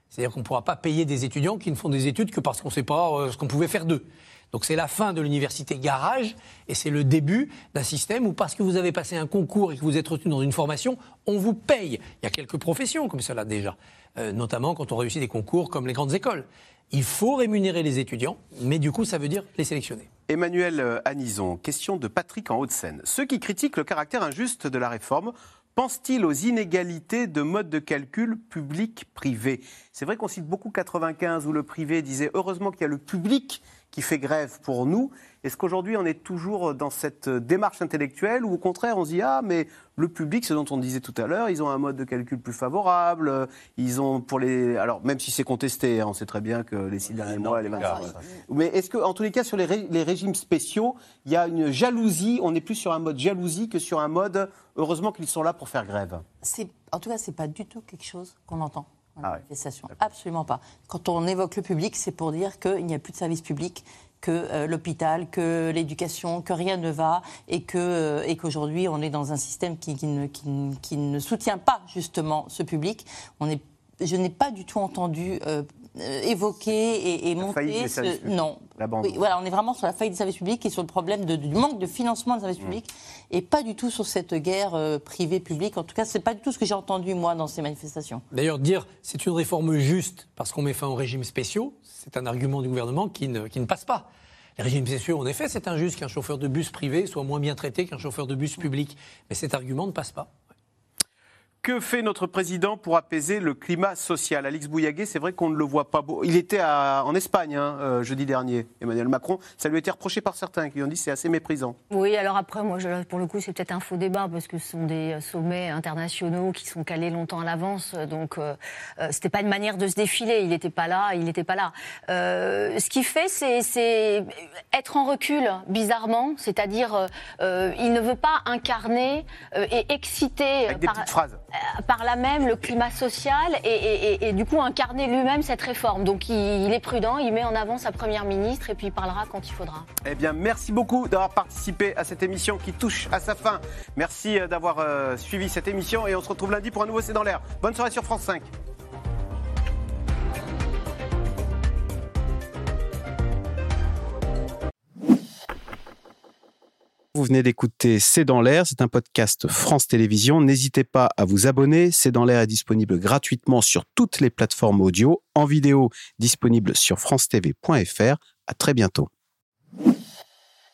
C'est-à-dire qu'on ne pourra pas payer des étudiants qui ne font des études que parce qu'on ne sait pas euh, ce qu'on pouvait faire d'eux. Donc c'est la fin de l'université garage et c'est le début d'un système où parce que vous avez passé un concours et que vous êtes retenu dans une formation, on vous paye. Il y a quelques professions comme cela déjà, euh, notamment quand on réussit des concours comme les grandes écoles. Il faut rémunérer les étudiants, mais du coup ça veut dire les sélectionner. Emmanuel Anison, question de Patrick en Haute-Seine. Ceux qui critiquent le caractère injuste de la réforme Pense-t-il aux inégalités de mode de calcul public-privé? C'est vrai qu'on cite beaucoup 95 où le privé disait heureusement qu'il y a le public qui fait grève pour nous. Est-ce qu'aujourd'hui on est toujours dans cette démarche intellectuelle ou au contraire on se dit ah mais le public, ce dont on disait tout à l'heure, ils ont un mode de calcul plus favorable, ils ont pour les alors même si c'est contesté, hein, on sait très bien que les six derniers mois, les 25. Mais est-ce que en tous les cas sur les, les régimes spéciaux, il y a une jalousie, on est plus sur un mode jalousie que sur un mode heureusement qu'ils sont là pour faire grève? C'est en tout cas c'est pas du tout quelque chose qu'on entend. Ah manifestation. Absolument pas. Quand on évoque le public, c'est pour dire qu'il n'y a plus de service public, que euh, l'hôpital, que l'éducation, que rien ne va et que euh, et qu'aujourd'hui on est dans un système qui, qui, ne, qui, ne, soutient pas justement ce public. On est, je n'ai pas du tout entendu euh, évoquer et, et montrer ce... non. Oui, voilà, on est vraiment sur la faillite des services publics et sur le problème de, du manque de financement des services mmh. publics et pas du tout sur cette guerre privée-publique. En tout cas, c'est pas du tout ce que j'ai entendu moi dans ces manifestations. D'ailleurs, dire c'est une réforme juste parce qu'on met fin aux régimes spéciaux, c'est un argument du gouvernement qui ne, qui ne passe pas. Les régimes spéciaux, en effet, c'est injuste qu'un chauffeur de bus privé soit moins bien traité qu'un chauffeur de bus public. Mais cet argument ne passe pas. Que fait notre président pour apaiser le climat social? Alix Bouillaguet, c'est vrai qu'on ne le voit pas. Beau. Il était en Espagne hein, euh, jeudi dernier, Emmanuel Macron. Ça lui a été reproché par certains qui ont dit c'est assez méprisant. Oui, alors après, moi, je, pour le coup, c'est peut-être un faux débat parce que ce sont des euh, sommets internationaux qui sont calés longtemps à l'avance. Donc, euh, euh c'était pas une manière de se défiler. Il n'était pas là, il n'était pas là. Euh, ce qu'il fait, c'est être en recul, bizarrement. C'est-à-dire, il ne veut pas incarner et exciter. Avec des petites phrases par là même le climat social et, du coup incarner lui-même cette réforme. Donc il, est prudent, il met en avant sa première ministre et puis il parlera quand il faudra. Eh bien, merci beaucoup d'avoir participé à cette émission qui touche à sa fin. Merci euh, d'avoir euh, suivi cette émission et on se retrouve lundi pour un nouveau C'est dans l'air. Bonne soirée sur France 5. Vous venez d'écouter C'est dans l'air, c'est un podcast France Télévisions. N'hésitez pas à vous abonner. C'est dans l'air est disponible gratuitement sur toutes les plateformes audio, en vidéo disponible sur francetv.fr. À très bientôt.